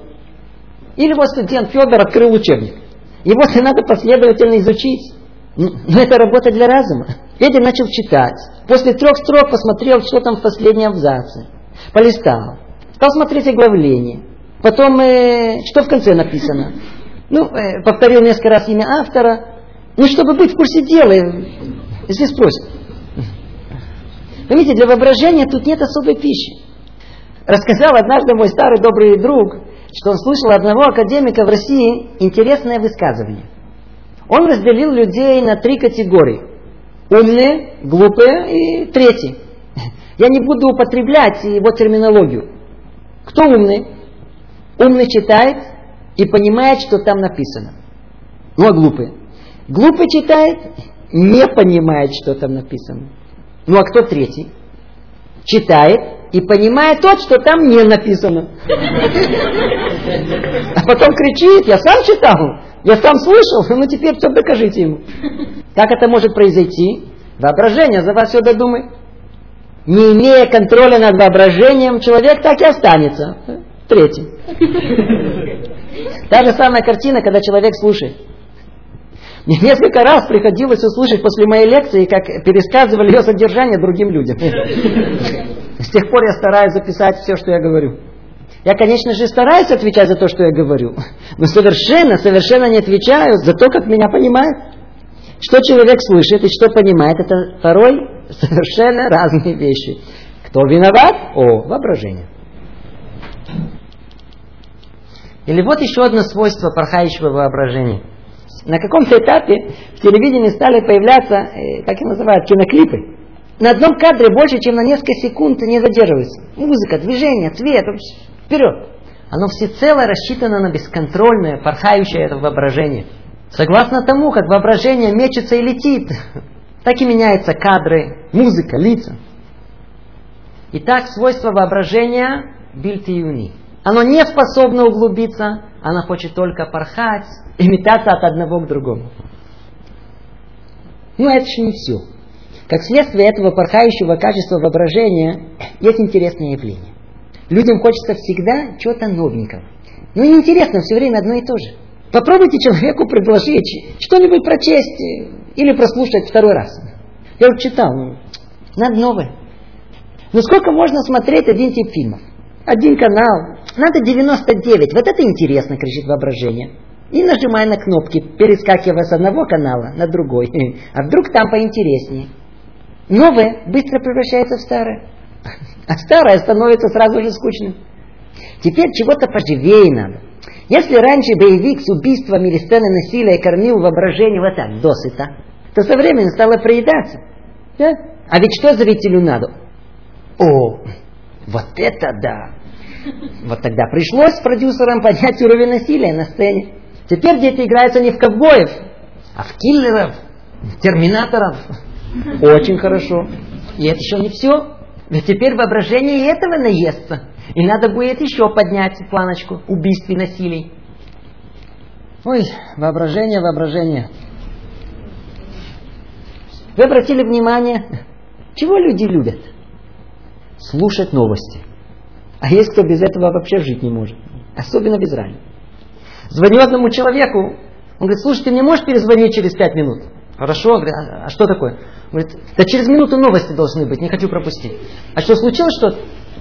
Или вот студент Федор открыл учебник. Его надо последовательно изучить. Но ну, ну, это работа для разума. Федя начал читать. После трех строк посмотрел, что там в последнем абзаце. Полистал. Стал смотреть оглавление. Потом, э, что в конце написано. Ну, э, повторил несколько раз имя автора. Ну, чтобы быть в курсе дела, э, если спросят. Понимаете, для воображения тут нет особой пищи. Рассказал однажды мой старый добрый друг, что он слышал одного академика в России интересное высказывание. Он разделил людей на три категории. Умные, глупые и третьи. Я не буду употреблять его терминологию. Кто умный? Умный читает и понимает, что там написано. Ну а глупый? Глупый читает, не понимает, что там написано. Ну а кто третий? Читает и понимает то, что там не написано. А потом кричит, я сам читал, я сам слышал, ну теперь все докажите ему. Как это может произойти? Воображение за вас все додумает. Не имея контроля над воображением, человек так и останется. Третий. Та же самая картина, когда человек слушает. Мне несколько раз приходилось услышать после моей лекции, как пересказывали ее содержание другим людям. С тех пор я стараюсь записать все, что я говорю. Я, конечно же, стараюсь отвечать за то, что я говорю, [LAUGHS] но совершенно, совершенно не отвечаю за то, как меня понимают. Что человек слышит и что понимает, это порой [LAUGHS] совершенно разные вещи. Кто виноват? О, воображение. Или вот еще одно свойство порхающего воображения. На каком-то этапе в телевидении стали появляться, э, как их называют, киноклипы. На одном кадре больше, чем на несколько секунд не задерживается. Музыка, движение, цвет, вперед. Оно всецело рассчитано на бесконтрольное, порхающее это воображение. Согласно тому, как воображение мечется и летит, [LAUGHS] так и меняются кадры, музыка, лица. Итак, свойство воображения бильтиюни. Оно не способно углубиться, оно хочет только порхать [LAUGHS] и метаться от одного к другому. Но это еще не все. Как следствие этого порхающего качества воображения есть интересное явление. Людям хочется всегда чего-то новенького. Ну и интересно, все время одно и то же. Попробуйте человеку предложить что-нибудь прочесть или прослушать второй раз. Я вот читал, ну, надо новое. Ну сколько можно смотреть один тип фильмов? Один канал. Надо 99. Вот это интересно, кричит воображение. И нажимая на кнопки, перескакивая с одного канала на другой. [LAUGHS] А вдруг там поинтереснее. Новое быстро превращается в старое. [LAUGHS] А старое становится сразу же скучным. Теперь чего-то поживее надо. Если раньше боевик с убийством или сценой насилия кормил воображение вот так, досыта, то со временем стало проедаться. Да? А ведь что зрителю надо? О, вот это да! Вот тогда пришлось продюсерам поднять уровень насилия на сцене. Теперь дети играются не в ковбоев, а в киллеров, терминаторов. Очень хорошо. И это еще не все. Ведь теперь воображение и этого наестся. И надо будет еще поднять планочку убийств и насилий. Ой, воображение, воображение. Вы обратили внимание, чего люди любят? Слушать новости. А есть кто без этого вообще жить не может. Особенно в Израиле. Звоню одному человеку, он говорит, слушай, ты мне можешь перезвонить через пять минут? Хорошо, говорит, а, а что такое? Говорит, да через минуту новости должны быть, не хочу пропустить. А что, случилось что-то?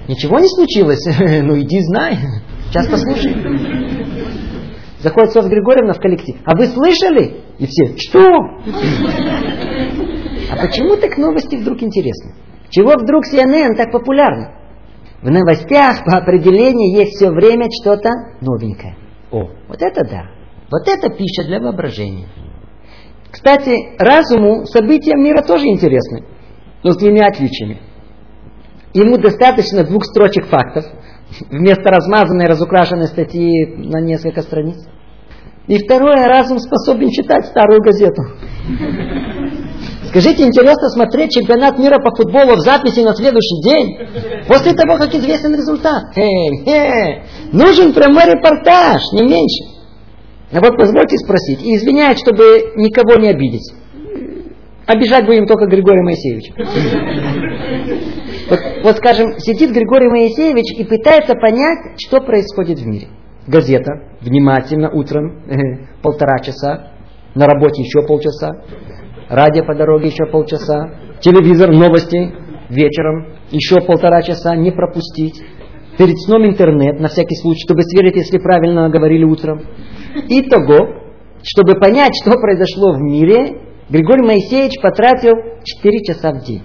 Ничего не случилось. [LAUGHS] ну иди знай. Сейчас послушай. Заходит Софья Григорьевна в коллектив. А вы слышали? И все, что? а почему так новости вдруг интересны? Чего вдруг CNN так популярны? В новостях по определению есть все время что-то новенькое. О, вот это да. Вот это пища для воображения. Кстати, разуму события мира тоже интересны, но с двумя отличиями. Ему достаточно двух строчек фактов, вместо размазанной, разукрашенной статьи на несколько страниц. И второе, разум способен читать старую газету. Скажите, интересно смотреть чемпионат мира по футболу в записи на следующий день, после того, как известен результат. Эй, эй, нужен прямой репортаж, не меньше. А вот позвольте спросить, и извиняюсь, чтобы никого не обидеть. Обижать будем только Григория Моисеевича. Вот, вот, скажем, сидит Григорий Моисеевич и пытается понять, что происходит в мире. Газета, внимательно, утром, э, полтора часа, на работе еще полчаса, радио по дороге еще полчаса, телевизор, новости вечером, еще полтора часа, не пропустить. Перед сном интернет, на всякий случай, чтобы сверить, если правильно говорили утром. Итого, чтобы понять, что произошло в мире, Григорий Моисеевич потратил 4 часа в день.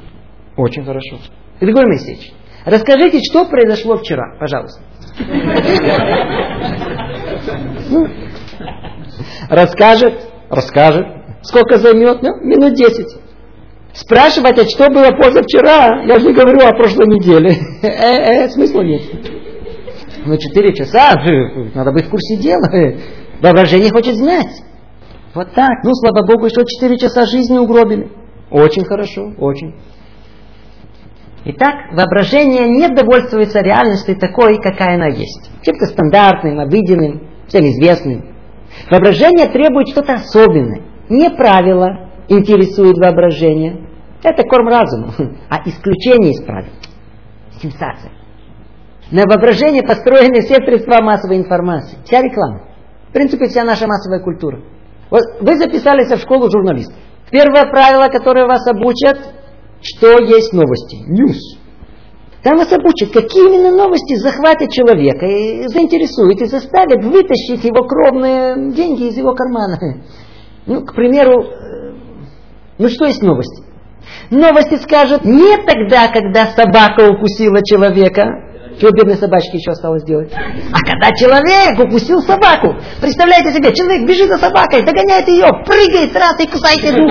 Очень хорошо. Григорий Моисеевич, расскажите, что произошло вчера, пожалуйста. Ну, расскажет, расскажет. Сколько займет? Ну, минут десять. Спрашивать, а что было позавчера, я же не говорю о прошлой неделе. Э, э, смысла нет. Ну, четыре часа, надо быть в курсе дела. Воображение хочет знать. Вот так. Ну, слава Богу, еще четыре часа жизни угробили. Очень хорошо, очень. Итак, воображение не довольствуется реальностью такой, какая она есть. Чем-то стандартным, обыденным, всем известным. Воображение требует что-то особенное. Не правило интересует воображение. Это корм разума. [LAUGHS] А исключение из правил. Сенсация. На воображение построены все средства массовой информации. Вся реклама. Принципе, вся наша массовая культура. Вот вы записались в школу журналистов. Первое правило, которое вас обучат, что есть новости. News. Там вас обучат, какие именно новости захватят человека, и заинтересуют, и заставят вытащить его кровные деньги из его кармана. Ну, к примеру, э, ну что есть новости? Новости скажут не тогда, когда собака укусила человека, что бедной собачке еще осталось делать? А когда человек укусил собаку, представляете себе, человек бежит за собакой, догоняет ее, прыгает раз и кусает еду.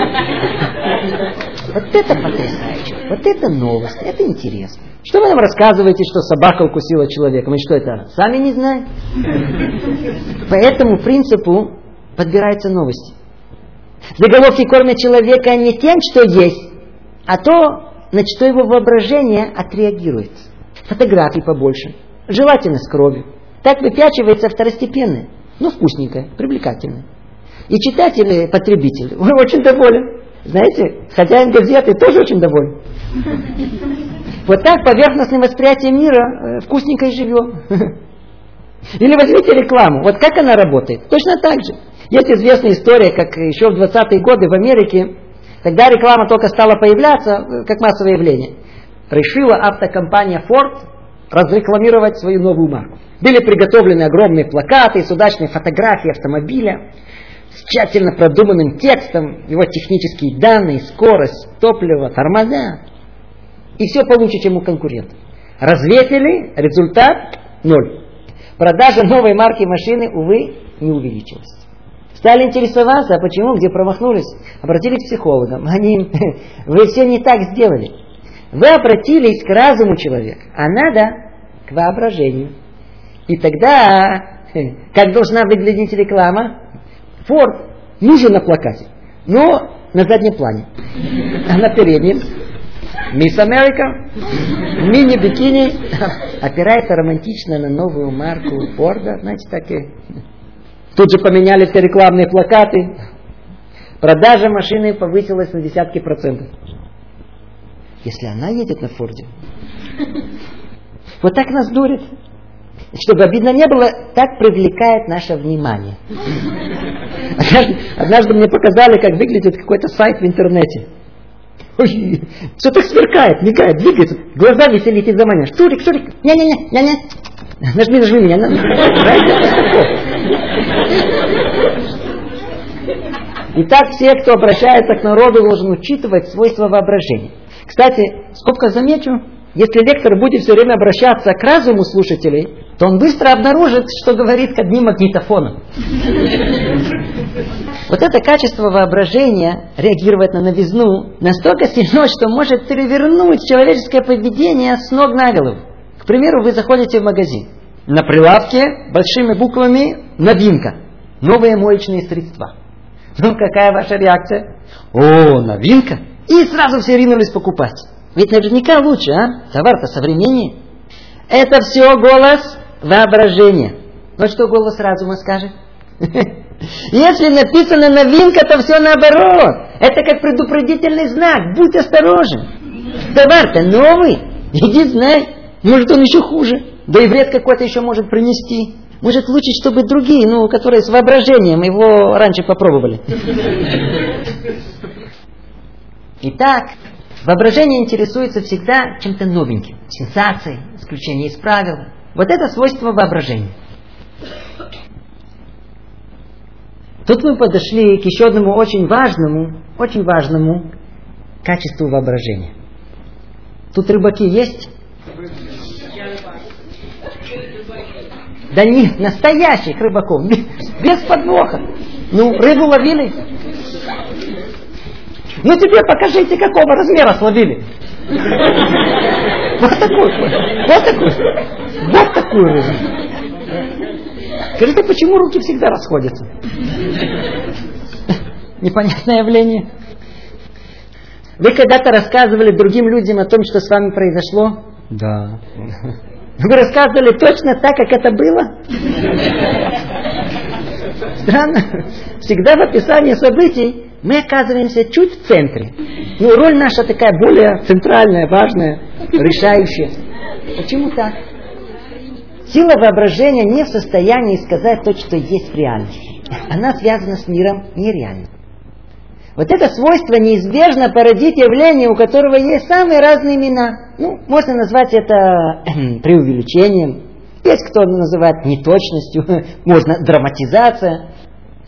Вот это потрясающе. Вот это новость. Это интересно. Что вы нам рассказываете, что собака укусила человека? Мы что это, сами не знаем? По этому принципу подбираются новости. Заголовки кормят человека не тем, что есть, а то, на что его воображение отреагирует фотографий побольше, желательно с кровью. Так выпячивается второстепенное, но вкусненькое, привлекательное. И читатель, потребитель, он [LAUGHS] очень доволен. Знаете, хозяин газеты тоже очень доволен. [LAUGHS] Вот так поверхностное восприятие мира э, вкусненько и живем. [LAUGHS] Или возьмите рекламу. Вот как она работает? Точно так же. Есть известная история, как еще в 20-е годы в Америке, когда реклама только стала появляться, э, как массовое явление. Решила автокомпания Ford разрекламировать свою новую марку. Были приготовлены огромные плакаты с удачной фотографией автомобиля, с тщательно продуманным текстом, его технические данные, скорость, топливо, тормоза. И все получше, чем у конкурентов. Развесили, результат ноль. Продажа новой марки машины, увы, не увеличилась. Стали интересоваться, а почему, где промахнулись, обратились к психологам. Они, [LAUGHS] вы все не так сделали. Вы обратились к разуму человека, а надо к воображению. И тогда, как должна выглядеть реклама? Форд нужен на плакате, но на заднем плане. А на переднем Мисс Америка, мини-бикини, опирается романтично на новую марку Форда, значит, так и... Тут же поменяли все рекламные плакаты. Продажа машины повысилась на десятки процентов. Если она едет на Форде. Вот так нас дурит. Чтобы обидно не было, так привлекает наше внимание. Однажды, однажды мне показали, как выглядит какой-то сайт в интернете. Ой, все так сверкает, мигает, двигается, глаза веселит и заманишь. Шурик, Шурик, не-не-не, не-не. Нажми, нажми меня. Итак, все, кто обращается к народу, должен учитывать свойства воображения. Кстати, скобка замечу, если лектор будет все время обращаться к разуму слушателей, то он быстро обнаружит, что говорит к одним магнитофонам. Вот это качество воображения, реагировать на новизну, настолько сильно, что может перевернуть человеческое поведение с ног на голову. К примеру, вы заходите в магазин. На прилавке большими буквами новинка. Новые моечные средства. Ну, какая ваша реакция? О, новинка! И сразу все ринулись покупать. Ведь наверняка лучше, а? Товар-то современнее. Это все голос воображения. Вот что голос разума скажет. [LAUGHS] Если написано новинка, то все наоборот. Это как предупредительный знак. Будь осторожен. Товар-то новый. Иди знай. Может, он еще хуже. Да и вред какой-то еще может принести. Может, лучше, чтобы другие, ну, которые с воображением его раньше попробовали. Итак, Воображение интересуется всегда чем-то новеньким, сенсацией, исключение из правил. Вот это свойство воображения. Тут мы подошли к еще одному очень важному, очень важному качеству воображения. Тут рыбаки есть? Да не настоящих рыбаков, без подвоха. Ну, рыбу ловили, ну тебе покажите, какого размера словили. Вот такую. Вот такую. Вот такую рыбу. Скажите, почему руки всегда расходятся? Непонятное явление. Вы когда-то рассказывали другим людям о том, что с вами произошло? Да. Вы рассказывали точно так, как это было? Странно. Всегда в описании событий мы оказываемся чуть в центре. Ну, роль наша такая более центральная, важная, решающая. Почему так? Сила воображения не в состоянии сказать то, что есть в реальности. Она связана с миром нереальным. Вот это свойство неизбежно породит явление, у которого есть самые разные имена. Ну, можно назвать это [CLEARS THROAT] преувеличением. Есть кто называет неточностью, [LAUGHS] можно драматизация.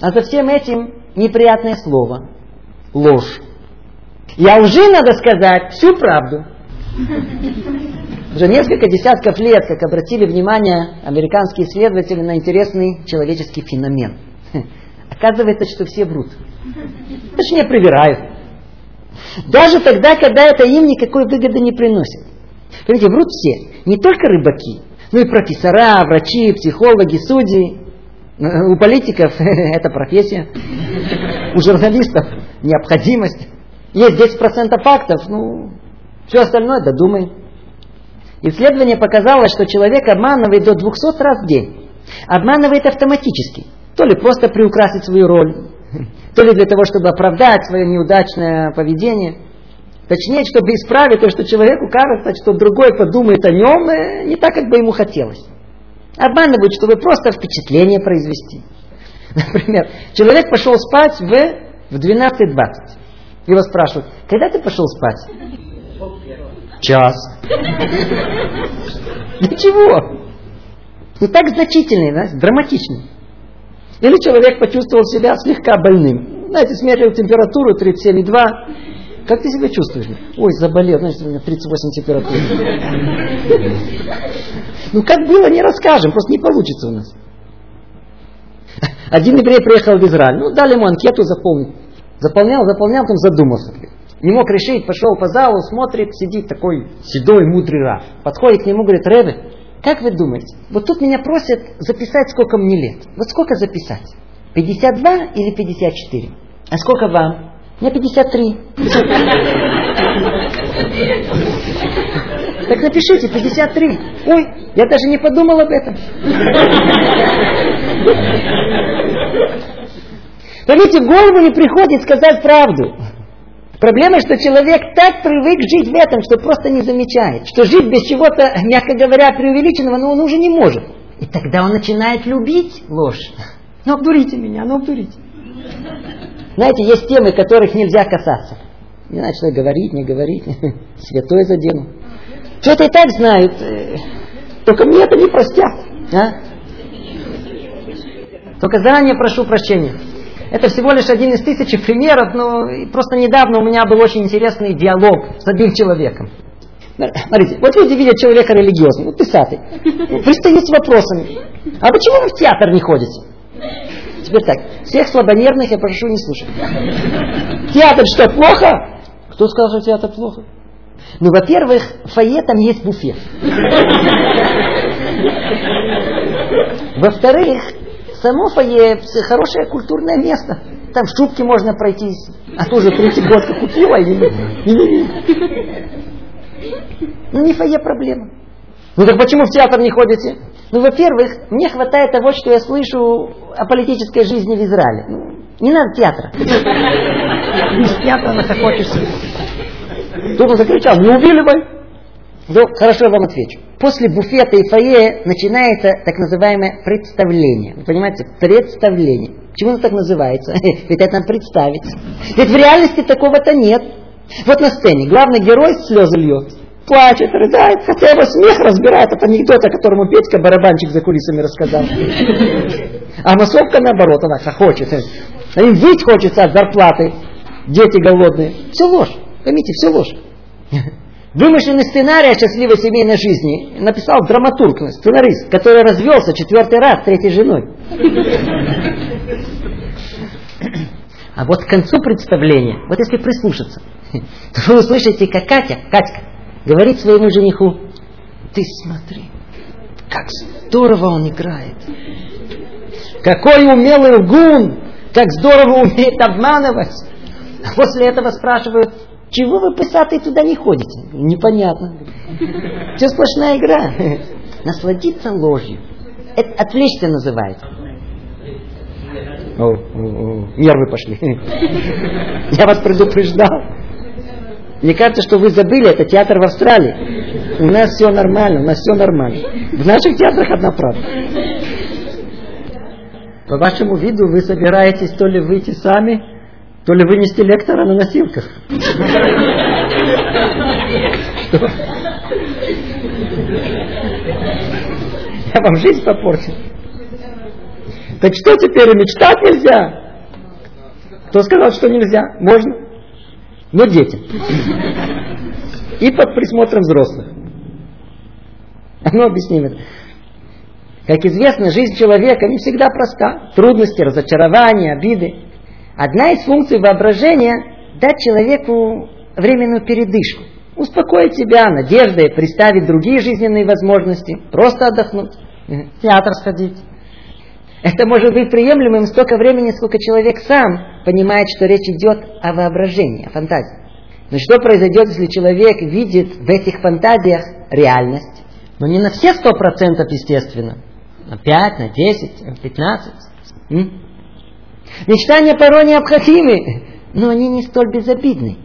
А за всем этим неприятное слово. Ложь. Я уже надо сказать всю правду. Уже несколько десятков лет, как обратили внимание американские исследователи на интересный человеческий феномен. Оказывается, что все врут. Точнее, привирают. Даже тогда, когда это им никакой выгоды не приносит. Понимаете, врут все. Не только рыбаки, но и профессора, врачи, психологи, судьи. У политиков [LAUGHS] это профессия, у журналистов необходимость. Есть 10% фактов, ну, все остальное додумай. Исследование показало, что человек обманывает до 200 раз в день. Обманывает автоматически. То ли просто приукрасить свою роль, то ли для того, чтобы оправдать свое неудачное поведение. Точнее, чтобы исправить то, что человеку кажется, что другой подумает о нем э, не так, как бы ему хотелось. Обманывают, чтобы просто впечатление произвести. [LAUGHS] Например, человек пошел спать в, в 12.20. Его спрашивают, когда ты пошел спать? Час. [LAUGHS] Ничего. Ну так значительный, да, драматичный. Или человек почувствовал себя слегка больным. Знаете, смерил температуру 37,2. Как ты себя чувствуешь? Ой, заболел, знаешь, у меня 38 температура. Ну как было, не расскажем, просто не получится у нас. Один еврей приехал в Израиль, ну дали ему анкету заполнить. Заполнял, заполнял, потом задумался. Не мог решить, пошел по залу, смотрит, сидит такой седой, мудрый Раф. Подходит к нему, говорит, Ребе, как вы думаете, вот тут меня просят записать, сколько мне лет. Вот сколько записать? 52 или 54? А сколько вам? Мне 53. Так напишите, 53. Ой, я даже не подумал об этом. Поймите, в голову не приходит сказать правду. Проблема, что человек так привык жить в этом, что просто не замечает, что жить без чего-то, мягко говоря, преувеличенного, но он уже не может. И тогда он начинает любить ложь. Ну обдурите меня, ну обдурите. Знаете, есть темы, которых нельзя касаться. Не знаю, что говорить, не говорить. [LAUGHS] Святое задену. Что-то и так знают. Только мне это не простят. А? Только заранее прошу прощения. Это всего лишь один из тысячи примеров, но просто недавно у меня был очень интересный диалог с одним человеком. Смотрите, вот люди видят человека религиозного, ну, писатель, пристают с вопросами. А почему вы в театр не ходите? Теперь так, всех слабонервных я прошу не слушать. Театр что, плохо? Кто сказал, что театр плохо? Ну, во-первых, в фойе там есть буфет. Во-вторых, само фойе хорошее культурное место. Там в шубке можно пройтись. А то уже третий год купила и не, Ну не фойе проблема. Ну так почему в театр не ходите? Ну, во-первых, мне хватает того, что я слышу о политической жизни в Израиле. Ну, не надо театра. Из театра нахохочешься. Тут он закричал, не убили бы. Ну, хорошо, я вам отвечу. После буфета и фойе начинается так называемое представление. Вы понимаете? Представление. Почему оно так называется? [LAUGHS] Ведь это нам представить. Ведь в реальности такого-то нет. Вот на сцене главный герой слезы льет. Плачет, рыдает, хотя его смех разбирает от анекдота, которому Петька барабанчик за кулисами рассказал. А массовка наоборот, она хохочет. А им жить хочется от зарплаты. Дети голодные. Все ложь. Поймите, все ложь. [LAUGHS] Вымышленный сценарий о счастливой семейной жизни написал драматург, сценарист, который развелся четвертый раз с третьей женой. А вот к концу представления, вот если прислушаться, [LAUGHS] то вы услышите, как Катя, Катька, говорит своему жениху, ты смотри, как здорово он играет. Какой умелый лгун, как здорово умеет обманывать. А после этого спрашивают, чего вы, писатые, туда не ходите? Непонятно. Все сплошная игра. Насладиться ложью. Это отвлечься называется. О, о, о, нервы пошли. Я вас предупреждал. Мне кажется, что вы забыли, это театр в Австралии. У нас все нормально, у нас все нормально. В наших театрах одна правда. По вашему виду вы собираетесь то ли выйти сами, то ли вынести лектора на носилках. Я вам жизнь попортил. Так что теперь мечтать нельзя? Кто сказал, что нельзя? Можно. Но детям. И под присмотром взрослых. Ну, объясним это. Как известно, жизнь человека не всегда проста. Трудности, разочарования, обиды. Одна из функций воображения – дать человеку временную передышку, успокоить себя надеждой, представить другие жизненные возможности, просто отдохнуть, в театр сходить. Это может быть приемлемым столько времени, сколько человек сам понимает, что речь идет о воображении, о фантазии. Но что произойдет, если человек видит в этих фантазиях реальность? Но ну, не на все сто процентов, естественно. На пять, на десять, на пятнадцать. Мечтания порой необходимы, но они не столь безобидны.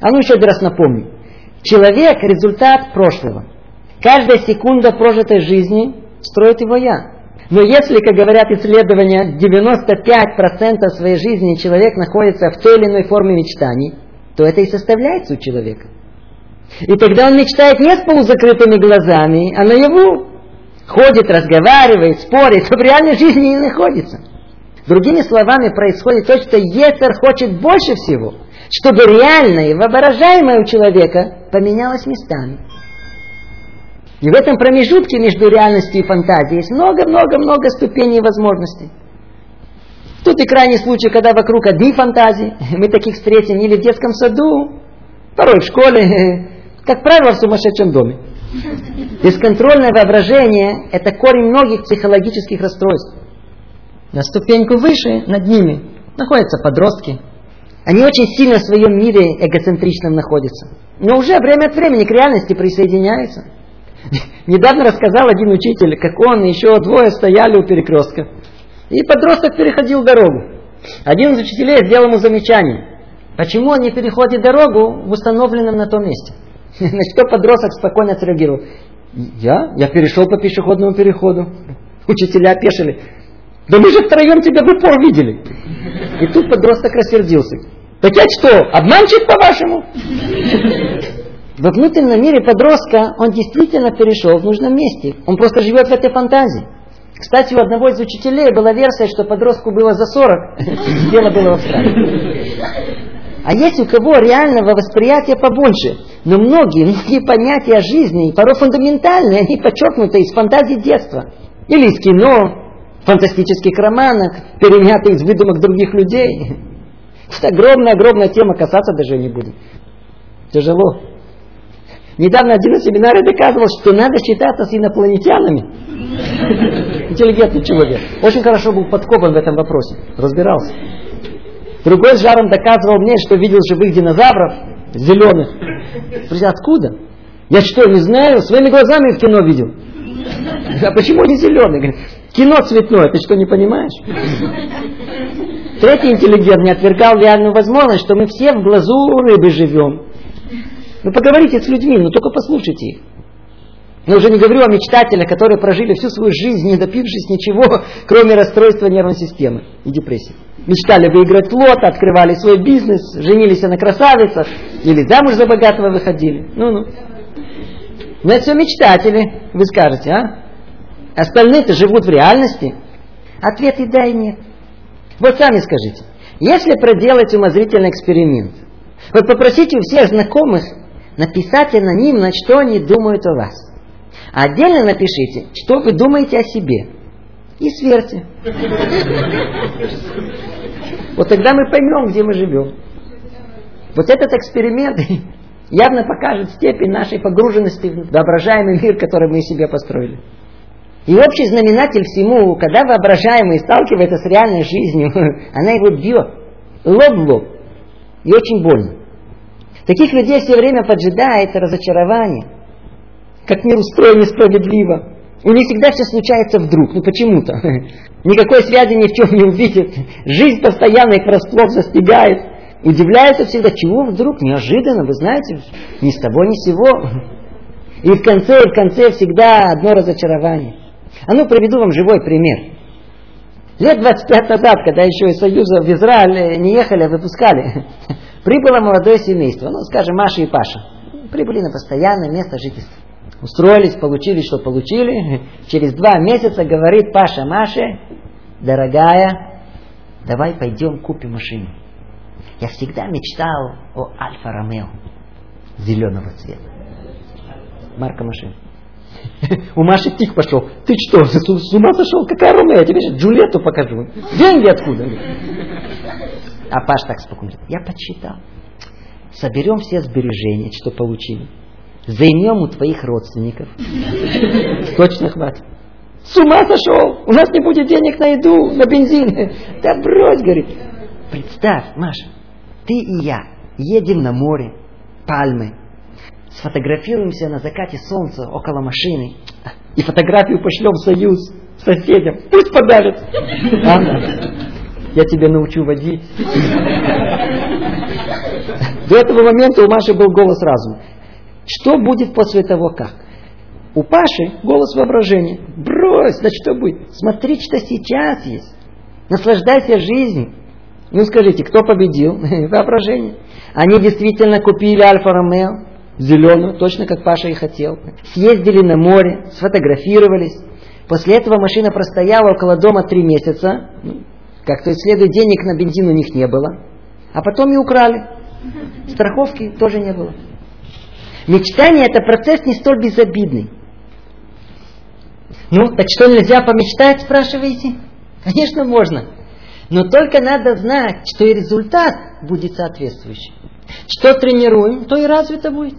А ну еще один раз напомню. Человек – результат прошлого. Каждая секунда прожитой жизни строит его «я». Но если, как говорят исследования, 95% своей жизни человек находится в той или иной форме мечтаний, то это и составляется у человека. И тогда он мечтает не с полузакрытыми глазами, а наяву. Ходит, разговаривает, спорит, а [LAUGHS] в реальной жизни не находится. Другими словами, происходит то, что Ецер хочет больше всего, чтобы реальное и воображаемое у человека поменялось местами. И в этом промежутке между реальностью и фантазией есть много-много-много ступеней и возможностей. Тут и крайний случай, когда вокруг одни фантазии. [LAUGHS] Мы таких встретим или в детском саду, порой в школе, [LAUGHS] как правило, в сумасшедшем доме. Бесконтрольное воображение – это корень многих психологических расстройств. На ступеньку выше, над ними, находятся подростки. Они очень сильно в своем мире эгоцентричном находятся. Но уже время от времени к реальности присоединяются. [LAUGHS] Недавно рассказал один учитель, как он и еще двое стояли у перекрестка. И подросток переходил дорогу. Один из учителей сделал ему замечание. Почему он не переходит дорогу в установленном на том месте? [LAUGHS] На что подросток спокойно отреагировал. Я? Я перешел по пешеходному переходу. Учителя опешили. Да мы же втроем тебя в упор видели. И тут подросток рассердился. Так я что, обманщик по-вашему? Во внутреннем мире подростка он действительно перешел в нужном месте. Он просто живет в этой фантазии. Кстати, у одного из учителей была версия, что подростку было за 40, [LAUGHS] дело было в Австралии. А есть у кого реального восприятия побольше. Но многие, многие понятия жизни, порой фундаментальные, они подчеркнуты из фантазии детства. Или из кино, фантастических романах, перенятые из выдумок других людей. Это огромная-огромная тема, касаться даже не будем. Тяжело. Недавно один на семинаре доказывал, что надо считаться с инопланетянами. Интеллигентный человек. Очень хорошо был подкован в этом вопросе. Разбирался. Другой с жаром доказывал мне, что видел живых динозавров, зеленых. Друзья, откуда? Я что, не знаю? Своими глазами в кино видел. А почему не зеленый? Кино цветное, ты что, не понимаешь? Третий интеллигент не отвергал реальную возможность, что мы все в глазу рыбы живем. Вы поговорите с людьми, но только послушайте их. Я уже не говорю о мечтателях, которые прожили всю свою жизнь, не допившись ничего, [LAUGHS] кроме расстройства нервной системы и депрессии. Мечтали выиграть лото, открывали свой бизнес, женились на красавицах, или замуж за богатого выходили. Ну-ну. Но это все мечтатели, вы скажете, а? Остальные-то живут в реальности. Ответ и да, и нет. Вот сами скажите. Если проделать умозрительный эксперимент, вот попросите у всех знакомых написать анонимно, что они думают о вас. А отдельно напишите, что вы думаете о себе. И сверьте. Вот тогда мы поймем, где мы живем. Вот этот эксперимент [LAUGHS] явно покажет степень нашей погруженности в воображаемый мир, который мы себе построили. И общий знаменатель всему, когда воображаемый сталкивается с реальной жизнью, [LAUGHS] она его бьет лоб в лоб. И очень больно. Таких людей все время поджидает разочарование. Как мир устроен несправедливо. У них всегда все случается вдруг, ну почему-то. [LAUGHS] Никакой связи ни в чем не увидит. Жизнь постоянно их врасплох застигает. Удивляются всегда, чего вдруг, неожиданно, вы знаете, ни с того, ни с сего. И в конце, и в конце всегда одно разочарование. А ну, приведу вам живой пример. Лет 25 назад, когда еще из Союза в Израиль не ехали, а выпускали, [LAUGHS] прибыло молодое семейство, ну, скажем, Маша и Паша. Прибыли на постоянное место жительства. Устроились, получили, что получили. Через два месяца говорит Паша Маше, дорогая, давай пойдем купим машину. Я всегда мечтал о Альфа Ромео зеленого цвета. Марка машины. [LAUGHS] У Маши тик пошел. Ты что, с ума сошел? Какая Ромео? Я тебе сейчас Джульетту покажу. Деньги откуда? А Паш так спокойно. Я подсчитал. Соберем все сбережения, что получили. Займем у твоих родственников. [LAUGHS] Точно хватит. С ума сошел! У нас не будет денег на еду, на бензин. [LAUGHS] Да брось, говорит. Представь, Маша, ты и я едем на море, пальмы, сфотографируемся на закате солнца около машины и фотографию пошлем в союз соседям. Пусть подарят. Анна, я тебя научу водить. До этого момента у Маши был голос разума. Что будет после того как? У Паши голос воображения. Брось, да что будет? Смотри, что сейчас есть. Наслаждайся жизнью. Ну скажите, кто победил? [LAUGHS] Воображение. Они действительно купили Альфа Ромео, зеленую, точно как Паша и хотел. Съездили на море, сфотографировались. После этого машина простояла около дома три месяца. Как то следует, денег на бензин у них не было. А потом и украли. Страховки тоже не было. Мечтание – это процесс не столь безобидный. Ну, так что нельзя помечтать, спрашиваете? Конечно, можно. Но только надо знать, что и результат будет соответствующий. Что тренируем, то и развито будет.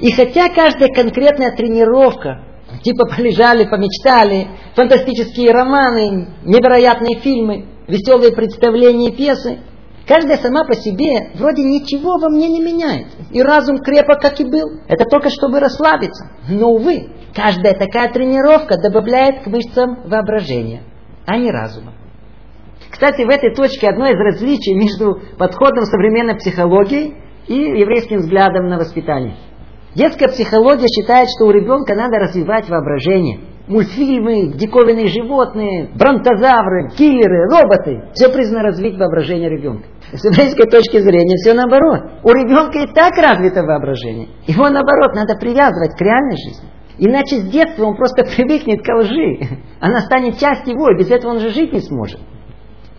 И хотя каждая конкретная тренировка, типа полежали, помечтали, фантастические романы, невероятные фильмы, веселые представления и пьесы, каждая сама по себе вроде ничего во мне не меняет. И разум крепок, как и был. Это только чтобы расслабиться. Но, увы, каждая такая тренировка добавляет к мышцам воображения, а не разума. Кстати, в этой точке одно из различий между подходом современной психологии и еврейским взглядом на воспитание. Детская психология считает, что у ребенка надо развивать воображение. Мультфильмы, диковинные животные, бронтозавры, киллеры, роботы. Все признано развить воображение ребенка. С еврейской точки зрения все наоборот. У ребенка и так развито воображение. Его наоборот надо привязывать к реальной жизни. Иначе с детства он просто [LAUGHS] привыкнет к лжи. Она станет частью его, и без этого он же жить не сможет.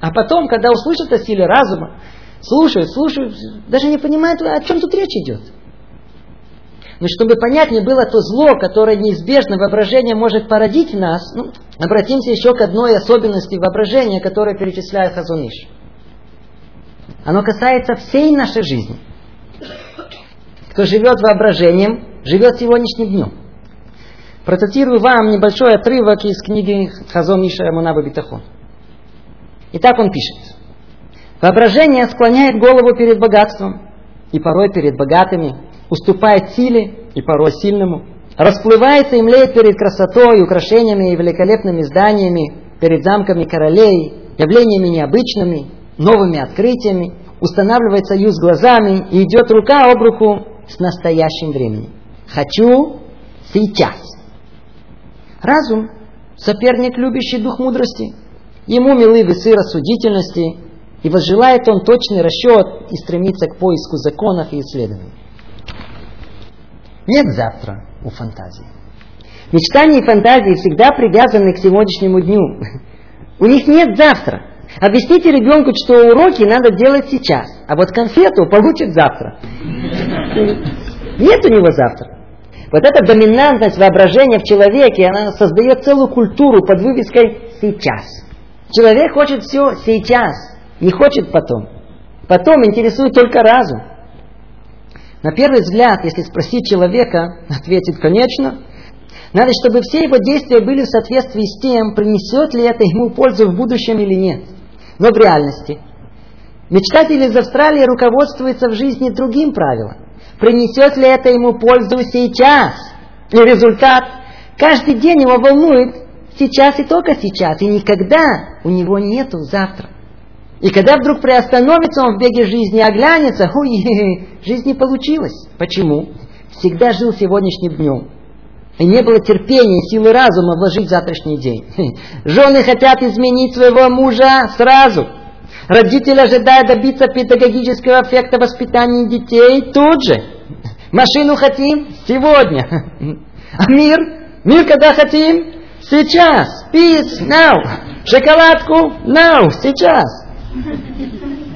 А потом, когда услышат о силе разума, слушают, слушают, даже не понимают, о чем тут речь идет. Но чтобы понятнее было то зло, которое неизбежно воображение может породить в нас, ну, обратимся еще к одной особенности воображения, которую перечисляет Хазуниш. Оно касается всей нашей жизни. Кто живет воображением, живет сегодняшним днем. Процитирую вам небольшой отрывок из книги Хазон Иша Амунаба Битахон. Итак, он пишет. Воображение склоняет голову перед богатством, и порой перед богатыми, уступает силе, и порой сильному, расплывается и млеет перед красотой, украшениями и великолепными зданиями, перед замками королей, явлениями необычными, новыми открытиями, устанавливает союз глазами и идет рука об руку с настоящим временем. Хочу сейчас. Разум – соперник, любящий дух мудрости – Ему милы весы рассудительности, и возжелает он точный расчет и стремится к поиску законов и исследований. Нет завтра у фантазии. Мечтания и фантазии всегда привязаны к сегодняшнему дню. У них нет завтра. Объясните ребенку, что уроки надо делать сейчас, а вот конфету получит завтра. Нет у него завтра. Вот эта доминантность воображения в человеке, она создает целую культуру под вывеской «сейчас». Человек хочет все сейчас, не хочет потом. Потом интересует только разум. На первый взгляд, если спросить человека, [LAUGHS] ответит, конечно. Надо, чтобы все его действия были в соответствии с тем, принесет ли это ему пользу в будущем или нет. Но в реальности мечтатель из Австралии руководствуется в жизни другим правилом. Принесет ли это ему пользу сейчас? И результат каждый день его волнует, сейчас и только сейчас, и никогда у него нету завтра. И когда вдруг приостановится он в беге жизни, оглянется, ой, [LAUGHS] жизнь не получилась. Почему? Всегда жил сегодняшним днем. И не было терпения, силы разума вложить в завтрашний день. Жены хотят изменить своего мужа сразу. Родители ожидают добиться педагогического эффекта воспитания детей тут же. Машину хотим сегодня. [LAUGHS] А мир? Мир когда хотим? Сейчас. Peace. Now. Шоколадку. Now. Сейчас.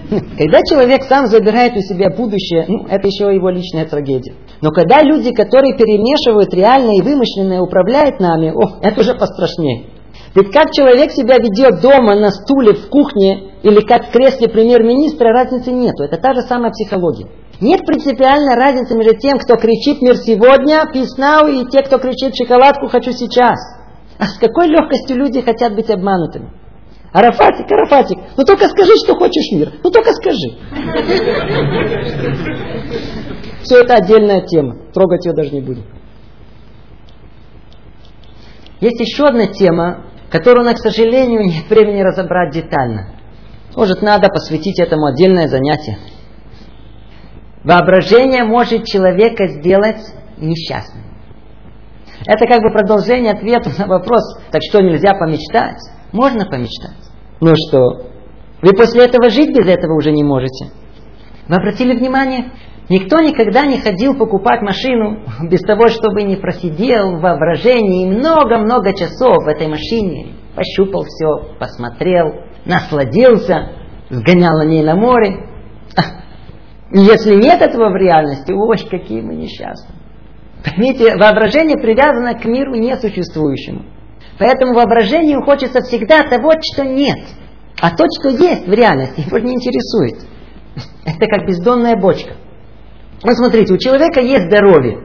Когда человек сам забирает у себя будущее, ну, это еще его личная трагедия. Но когда люди, которые перемешивают реальное и вымышленное, управляют нами, о, это уже пострашнее. Ведь как человек себя ведет дома, на стуле, в кухне, или как в кресле премьер-министра, разницы нету. Это та же самая психология. Нет принципиальной разницы между тем, кто кричит «Мир сегодня», «Peace now» и те, кто кричит «Шоколадку хочу сейчас». А с какой легкостью люди хотят быть обманутыми? Арафатик, Арафатик, ну только скажи, что хочешь мир. Ну только скажи. Все это отдельная тема. Трогать ее даже не будем. Есть еще одна тема, которую, на, к сожалению, нет времени разобрать детально. Может, надо посвятить этому отдельное занятие. Воображение может человека сделать несчастным. Это как бы продолжение ответа на вопрос, так что нельзя помечтать? Можно помечтать. Ну что, вы после этого жить без этого уже не можете. Вы обратили внимание? Никто никогда не ходил покупать машину без того, чтобы не просидел в воображении много-много часов в этой машине. Пощупал все, посмотрел, насладился, сгонял на ней на море. Если нет этого в реальности, ой, какие мы несчастны. Поймите, воображение привязано к миру несуществующему. Поэтому воображению хочется всегда того, что нет. А то, что есть в реальности, его не интересует. Это как бездонная бочка. Вот смотрите, у человека есть здоровье.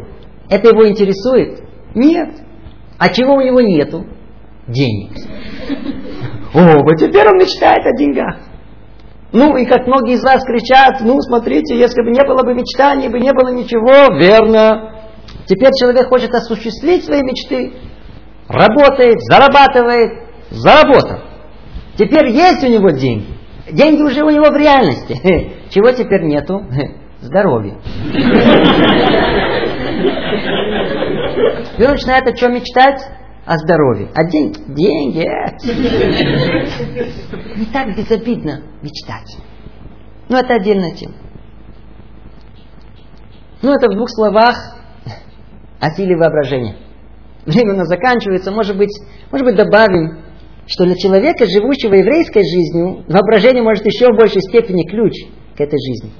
Это его интересует? Нет. А чего у него нету? Денег. О, вот теперь он мечтает о деньгах. Ну, и как многие из вас кричат, ну, смотрите, если бы не было бы мечтаний, бы не было ничего, верно. Теперь человек хочет осуществить свои мечты, работает, зарабатывает, заработал. Теперь есть у него деньги. Деньги уже у него в реальности. [LAUGHS] Чего теперь нету? [LAUGHS] Здоровья. Он начинает о чем мечтать? О здоровье. А деньги? Деньги. Не так безобидно мечтать. Ну, это отдельная тема. Ну, это в двух словах о силе воображения. Время у нас заканчивается. Может быть, может быть добавим, что для человека, живущего еврейской жизнью, воображение может еще в большей степени ключ к этой жизни.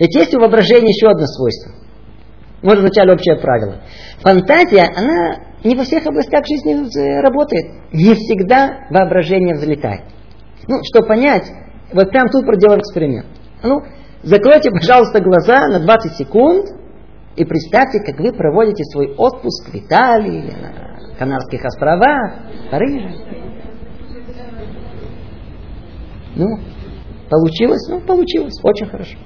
Ведь есть у воображения еще одно свойство. Может, вначале общее правило. Фантазия, она не во всех областях жизни работает. Не всегда воображение взлетает. Ну, чтобы понять, вот прям тут проделаем эксперимент. Ну, закройте, пожалуйста, глаза на 20 секунд и представьте, как вы проводите свой отпуск в Италии, на Канарских островах, в Париже. Ну, получилось? Ну, получилось. Очень хорошо.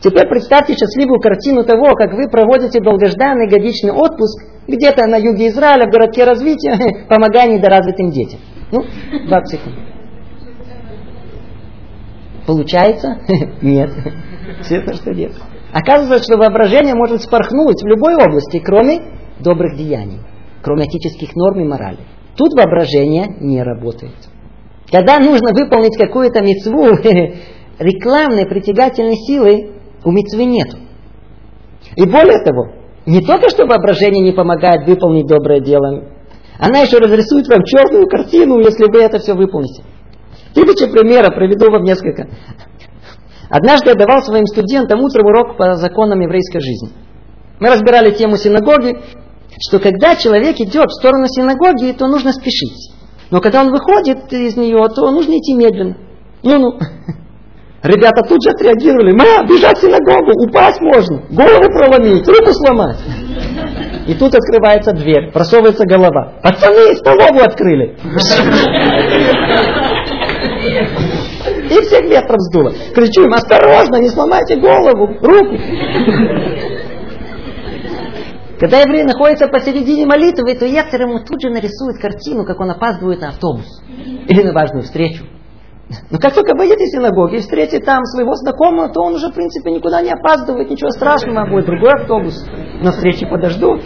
Теперь представьте счастливую картину того, как вы проводите долгожданный годичный отпуск где-то на юге Израиля, в городке развития, [LAUGHS] помогая недоразвитым детям. Ну, 20 секунд. Получается? [LAUGHS] Нет. [LAUGHS] Честно, что нет. Оказывается, что воображение может спорхнуть в любой области, кроме добрых деяний, кроме этических норм и морали. Тут воображение не работает. Когда нужно выполнить какую-то мецву, [LAUGHS] рекламной притягательной силы у мецвы нет. И более того, не только что воображение не помогает выполнить доброе дело, она еще разрисует вам черную картину, если вы это все выполните. Тысячи примеров, приведу вам несколько. Однажды я давал своим студентам утром урок по законам еврейской жизни. Мы разбирали тему синагоги, что когда человек идет в сторону синагоги, то нужно спешить. Но когда он выходит из нее, то нужно идти медленно. Ну-ну. [LAUGHS] Ребята тут же отреагировали. Ма, бежать в синагогу, упасть можно, голову проломить, руку сломать. И тут открывается дверь, просовывается голова. Пацаны, столовую открыли. [LAUGHS] [LAUGHS] И всех ветром сдуло. Кричу им, осторожно, не сломайте голову, руку. Когда еврей находится посередине молитвы, то Ецер ему тут же нарисует картину, как он опаздывает на автобус или на важную встречу. Но как только выйдет из синагоги и встретит там своего знакомого, то он уже, в принципе, никуда не опаздывает, ничего страшного, будет другой автобус, на встрече подождут.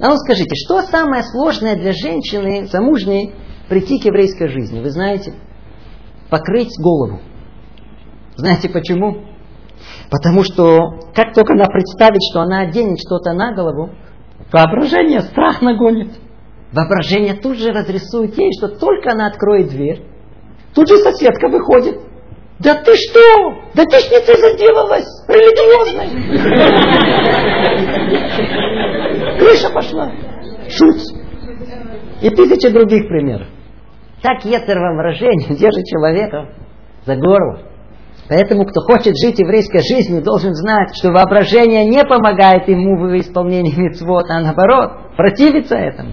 А ну скажите, что самое сложное для женщины замужней прийти к еврейской жизни? Вы знаете? Покрыть голову. Знаете почему? Потому что как только она представит, что она оденет что-то на голову, воображение страх нагонит. Воображение тут же разрисует ей, что только она откроет дверь, тут же соседка выходит. Да ты что? Да ты ж не ты заделалась, религиозной. Крыша пошла. Шут. И тысячи других примеров. Так Ецер воображение держит человека за горло. Поэтому, кто хочет жить еврейской жизнью, должен знать, что воображение не помогает ему в исполнении мецвод, а наоборот, противится этому.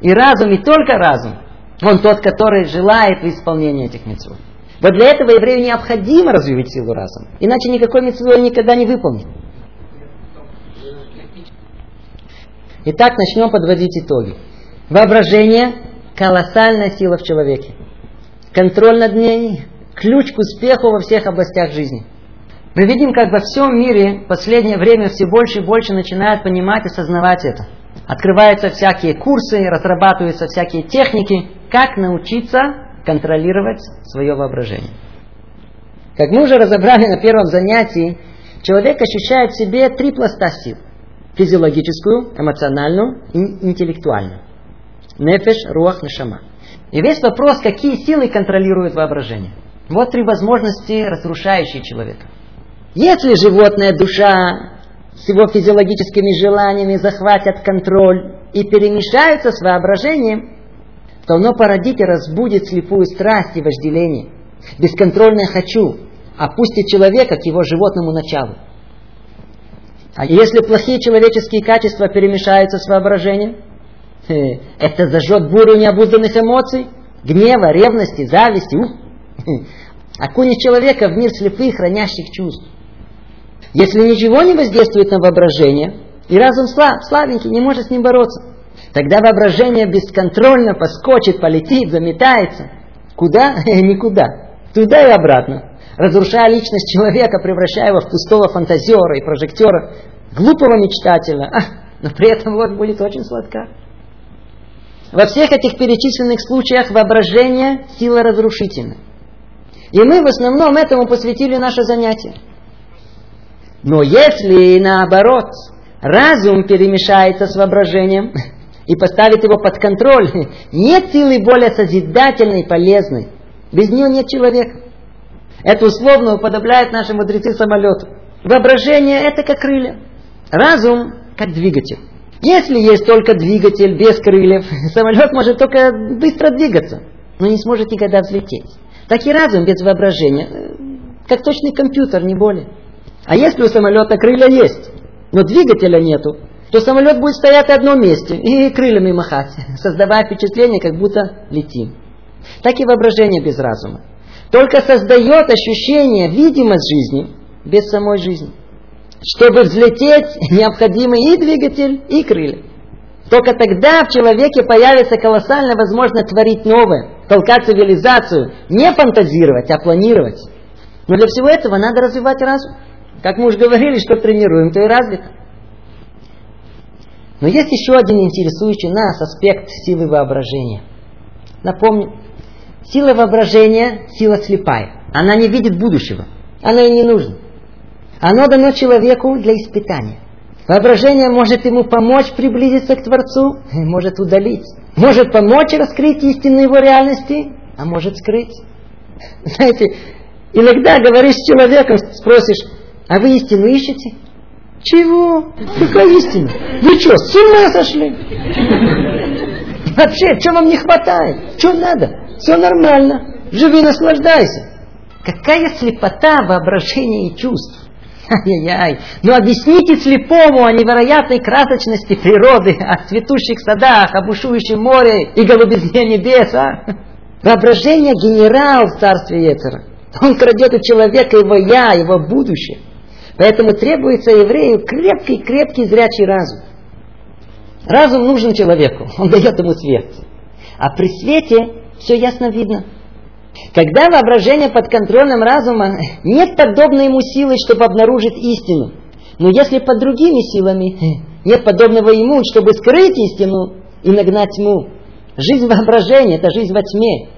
И разум, и только разум, он тот, который желает в исполнении этих мецвод. Вот для этого еврею необходимо развивать силу разума. Иначе никакой мецвод он никогда не выполнит. Итак, начнем подводить итоги. Воображение – колоссальная сила в человеке. Контроль над ней – ключ к успеху во всех областях жизни. Мы видим, как во всем мире в последнее время все больше и больше начинают понимать и осознавать это – Открываются всякие курсы, разрабатываются всякие техники, как научиться контролировать свое воображение. Как мы уже разобрали на первом занятии, человек ощущает в себе три пласта сил. Физиологическую, эмоциональную и интеллектуальную. Нефеш, руах, нешама. И весь вопрос, какие силы контролируют воображение. Вот три возможности, разрушающие человека. Если животная душа с его физиологическими желаниями захватят контроль и перемешаются с воображением, то оно породит и разбудит слепую страсть и вожделение. Бесконтрольное «хочу» опустит человека к его животному началу. А если плохие человеческие качества перемешаются с воображением, это зажжет бурю необузданных эмоций, гнева, ревности, зависти. [LAUGHS] Окунет человека в мир слепых, хранящих чувств. Если ничего не воздействует на воображение, и разум слаб, слабенький, не может с ним бороться, тогда воображение бесконтрольно поскочит, полетит, заметается. Куда? [LAUGHS] Никуда. Туда и обратно. Разрушая личность человека, превращая его в пустого фантазера и прожектера, глупого мечтателя, [LAUGHS] но при этом вот будет очень сладка. Во всех этих перечисленных случаях воображение – сила разрушительна. И мы в основном этому посвятили наше занятие. Но если наоборот разум перемешается с воображением [LAUGHS] и поставит его под контроль, [LAUGHS] нет силы более созидательной, полезной. Без нее нет человека. Это условно уподобляет наши мудрецы самолету. Воображение это как крылья. Разум как двигатель. Если есть только двигатель без крыльев, [LAUGHS] самолет может только быстро двигаться, но не сможет никогда взлететь. Так и разум без воображения, э, как точный компьютер, не более. А если у самолета крылья есть, но двигателя нету, то самолет будет стоять в одном месте и крыльями махать, [LAUGHS] создавая впечатление, как будто летим. Так и воображение без разума. Только создает ощущение, видимость жизни без самой жизни. Чтобы взлететь, [LAUGHS] необходимы и двигатель, и крылья. Только тогда в человеке появится колоссальная возможность творить новое, толкать цивилизацию, не фантазировать, а планировать. Но для всего этого надо развивать разум. Как мы уже говорили, что тренируем, то и развито. Но есть еще один интересующий нас аспект силы воображения. Напомню, сила воображения – сила слепая. Она не видит будущего. Она ей не нужна. Оно дано человеку для испытания. Воображение может ему помочь приблизиться к Творцу, может удалить. Может помочь раскрыть истину его реальности, а может скрыть. Знаете, иногда говоришь с человеком, спросишь, а вы истину ищете? Чего? Какая истина? Вы что, с ума сошли? Вообще, что вам не хватает? Что надо? Все нормально. Живи, наслаждайся. Какая слепота воображения и чувств. Ай-яй-яй. Ну объясните слепому о невероятной красочности природы, о цветущих садах, о бушующем море и голубизне небес, а? Воображение генерал в царстве Ецера. Он крадет у человека его я, его будущее. Поэтому требуется еврею крепкий-крепкий зрячий разум. Разум нужен человеку, он дает ему свет. А при свете все ясно видно. Когда воображение под контролем разума, нет подобной ему силы, чтобы обнаружить истину. Но если под другими силами, нет подобного ему, чтобы скрыть истину и нагнать тьму. Жизнь воображения – это жизнь во тьме.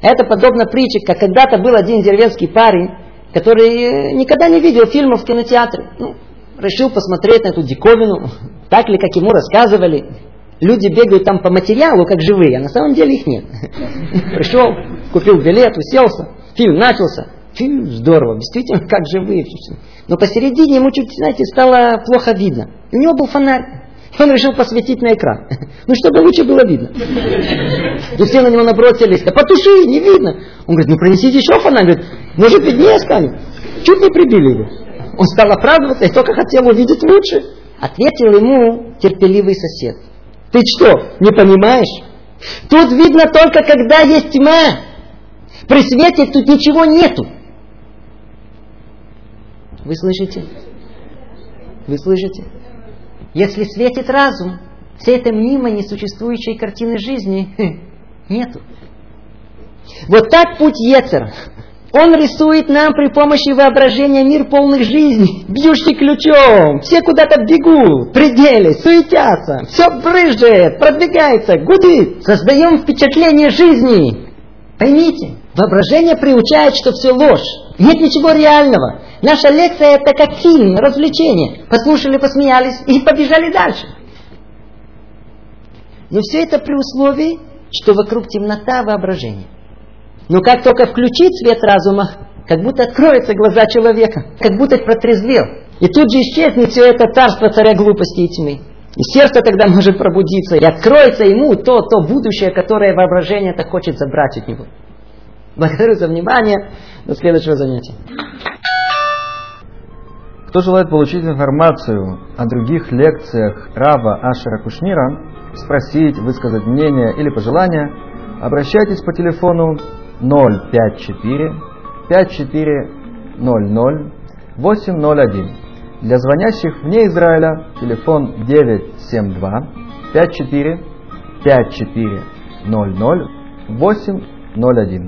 Это подобно притче, как когда-то был один деревенский парень, который никогда не видел фильмов в кинотеатре. Ну, решил посмотреть на эту диковину, так ли, как ему рассказывали. Люди бегают там по материалу, как живые, а на самом деле их нет. [LAUGHS] Пришел, купил билет, уселся, фильм начался. Фильм здорово, действительно, [LAUGHS] как живые. Но посередине ему чуть, знаете, стало плохо видно. У него был фонарь. [LAUGHS] Он решил посветить на экран. [LAUGHS] Ну, чтобы лучше было видно. И все на него набросились. Да потуши, не видно. Он говорит, ну принесите еще фонарь. Говорит, может виднее станет. Чуть не прибили его. Он стал оправдываться и только хотел увидеть лучше. Ответил ему терпеливый сосед. Ты что, не понимаешь? Тут видно только, когда есть тьма. При свете тут ничего нету. Вы слышите? Вы слышите? Если светит разум, всей этой мнимой несуществующей картины жизни [LAUGHS] нету. Вот так путь Ецер. Он рисует нам при помощи воображения мир полных жизней, бьющий ключом. Все куда-то бегут, пределы, суетятся, все брызжет, продвигается, гудит. Создаем впечатление жизни. Поймите, воображение приучает, что все ложь. Нет ничего реального. Наша лекция это как фильм, развлечение. Послушали, посмеялись и побежали дальше. Но все это при условии, что вокруг темнота воображения. Но как только включить свет разума, как будто откроются глаза человека, как будто протрезвел. И тут же исчезнет все это царство царя глупости и тьмы. И сердце тогда может пробудиться, и откроется ему то, то будущее, которое воображение-то хочет забрать от него. Благодарю за внимание. До следующего занятия. Кто желает получить информацию о других лекциях Рава Ашера Кушнира, спросить, высказать мнение или пожелания, обращайтесь по телефону 054 5400 801. Для звонящих вне Израиля телефон 972 54 5400 801.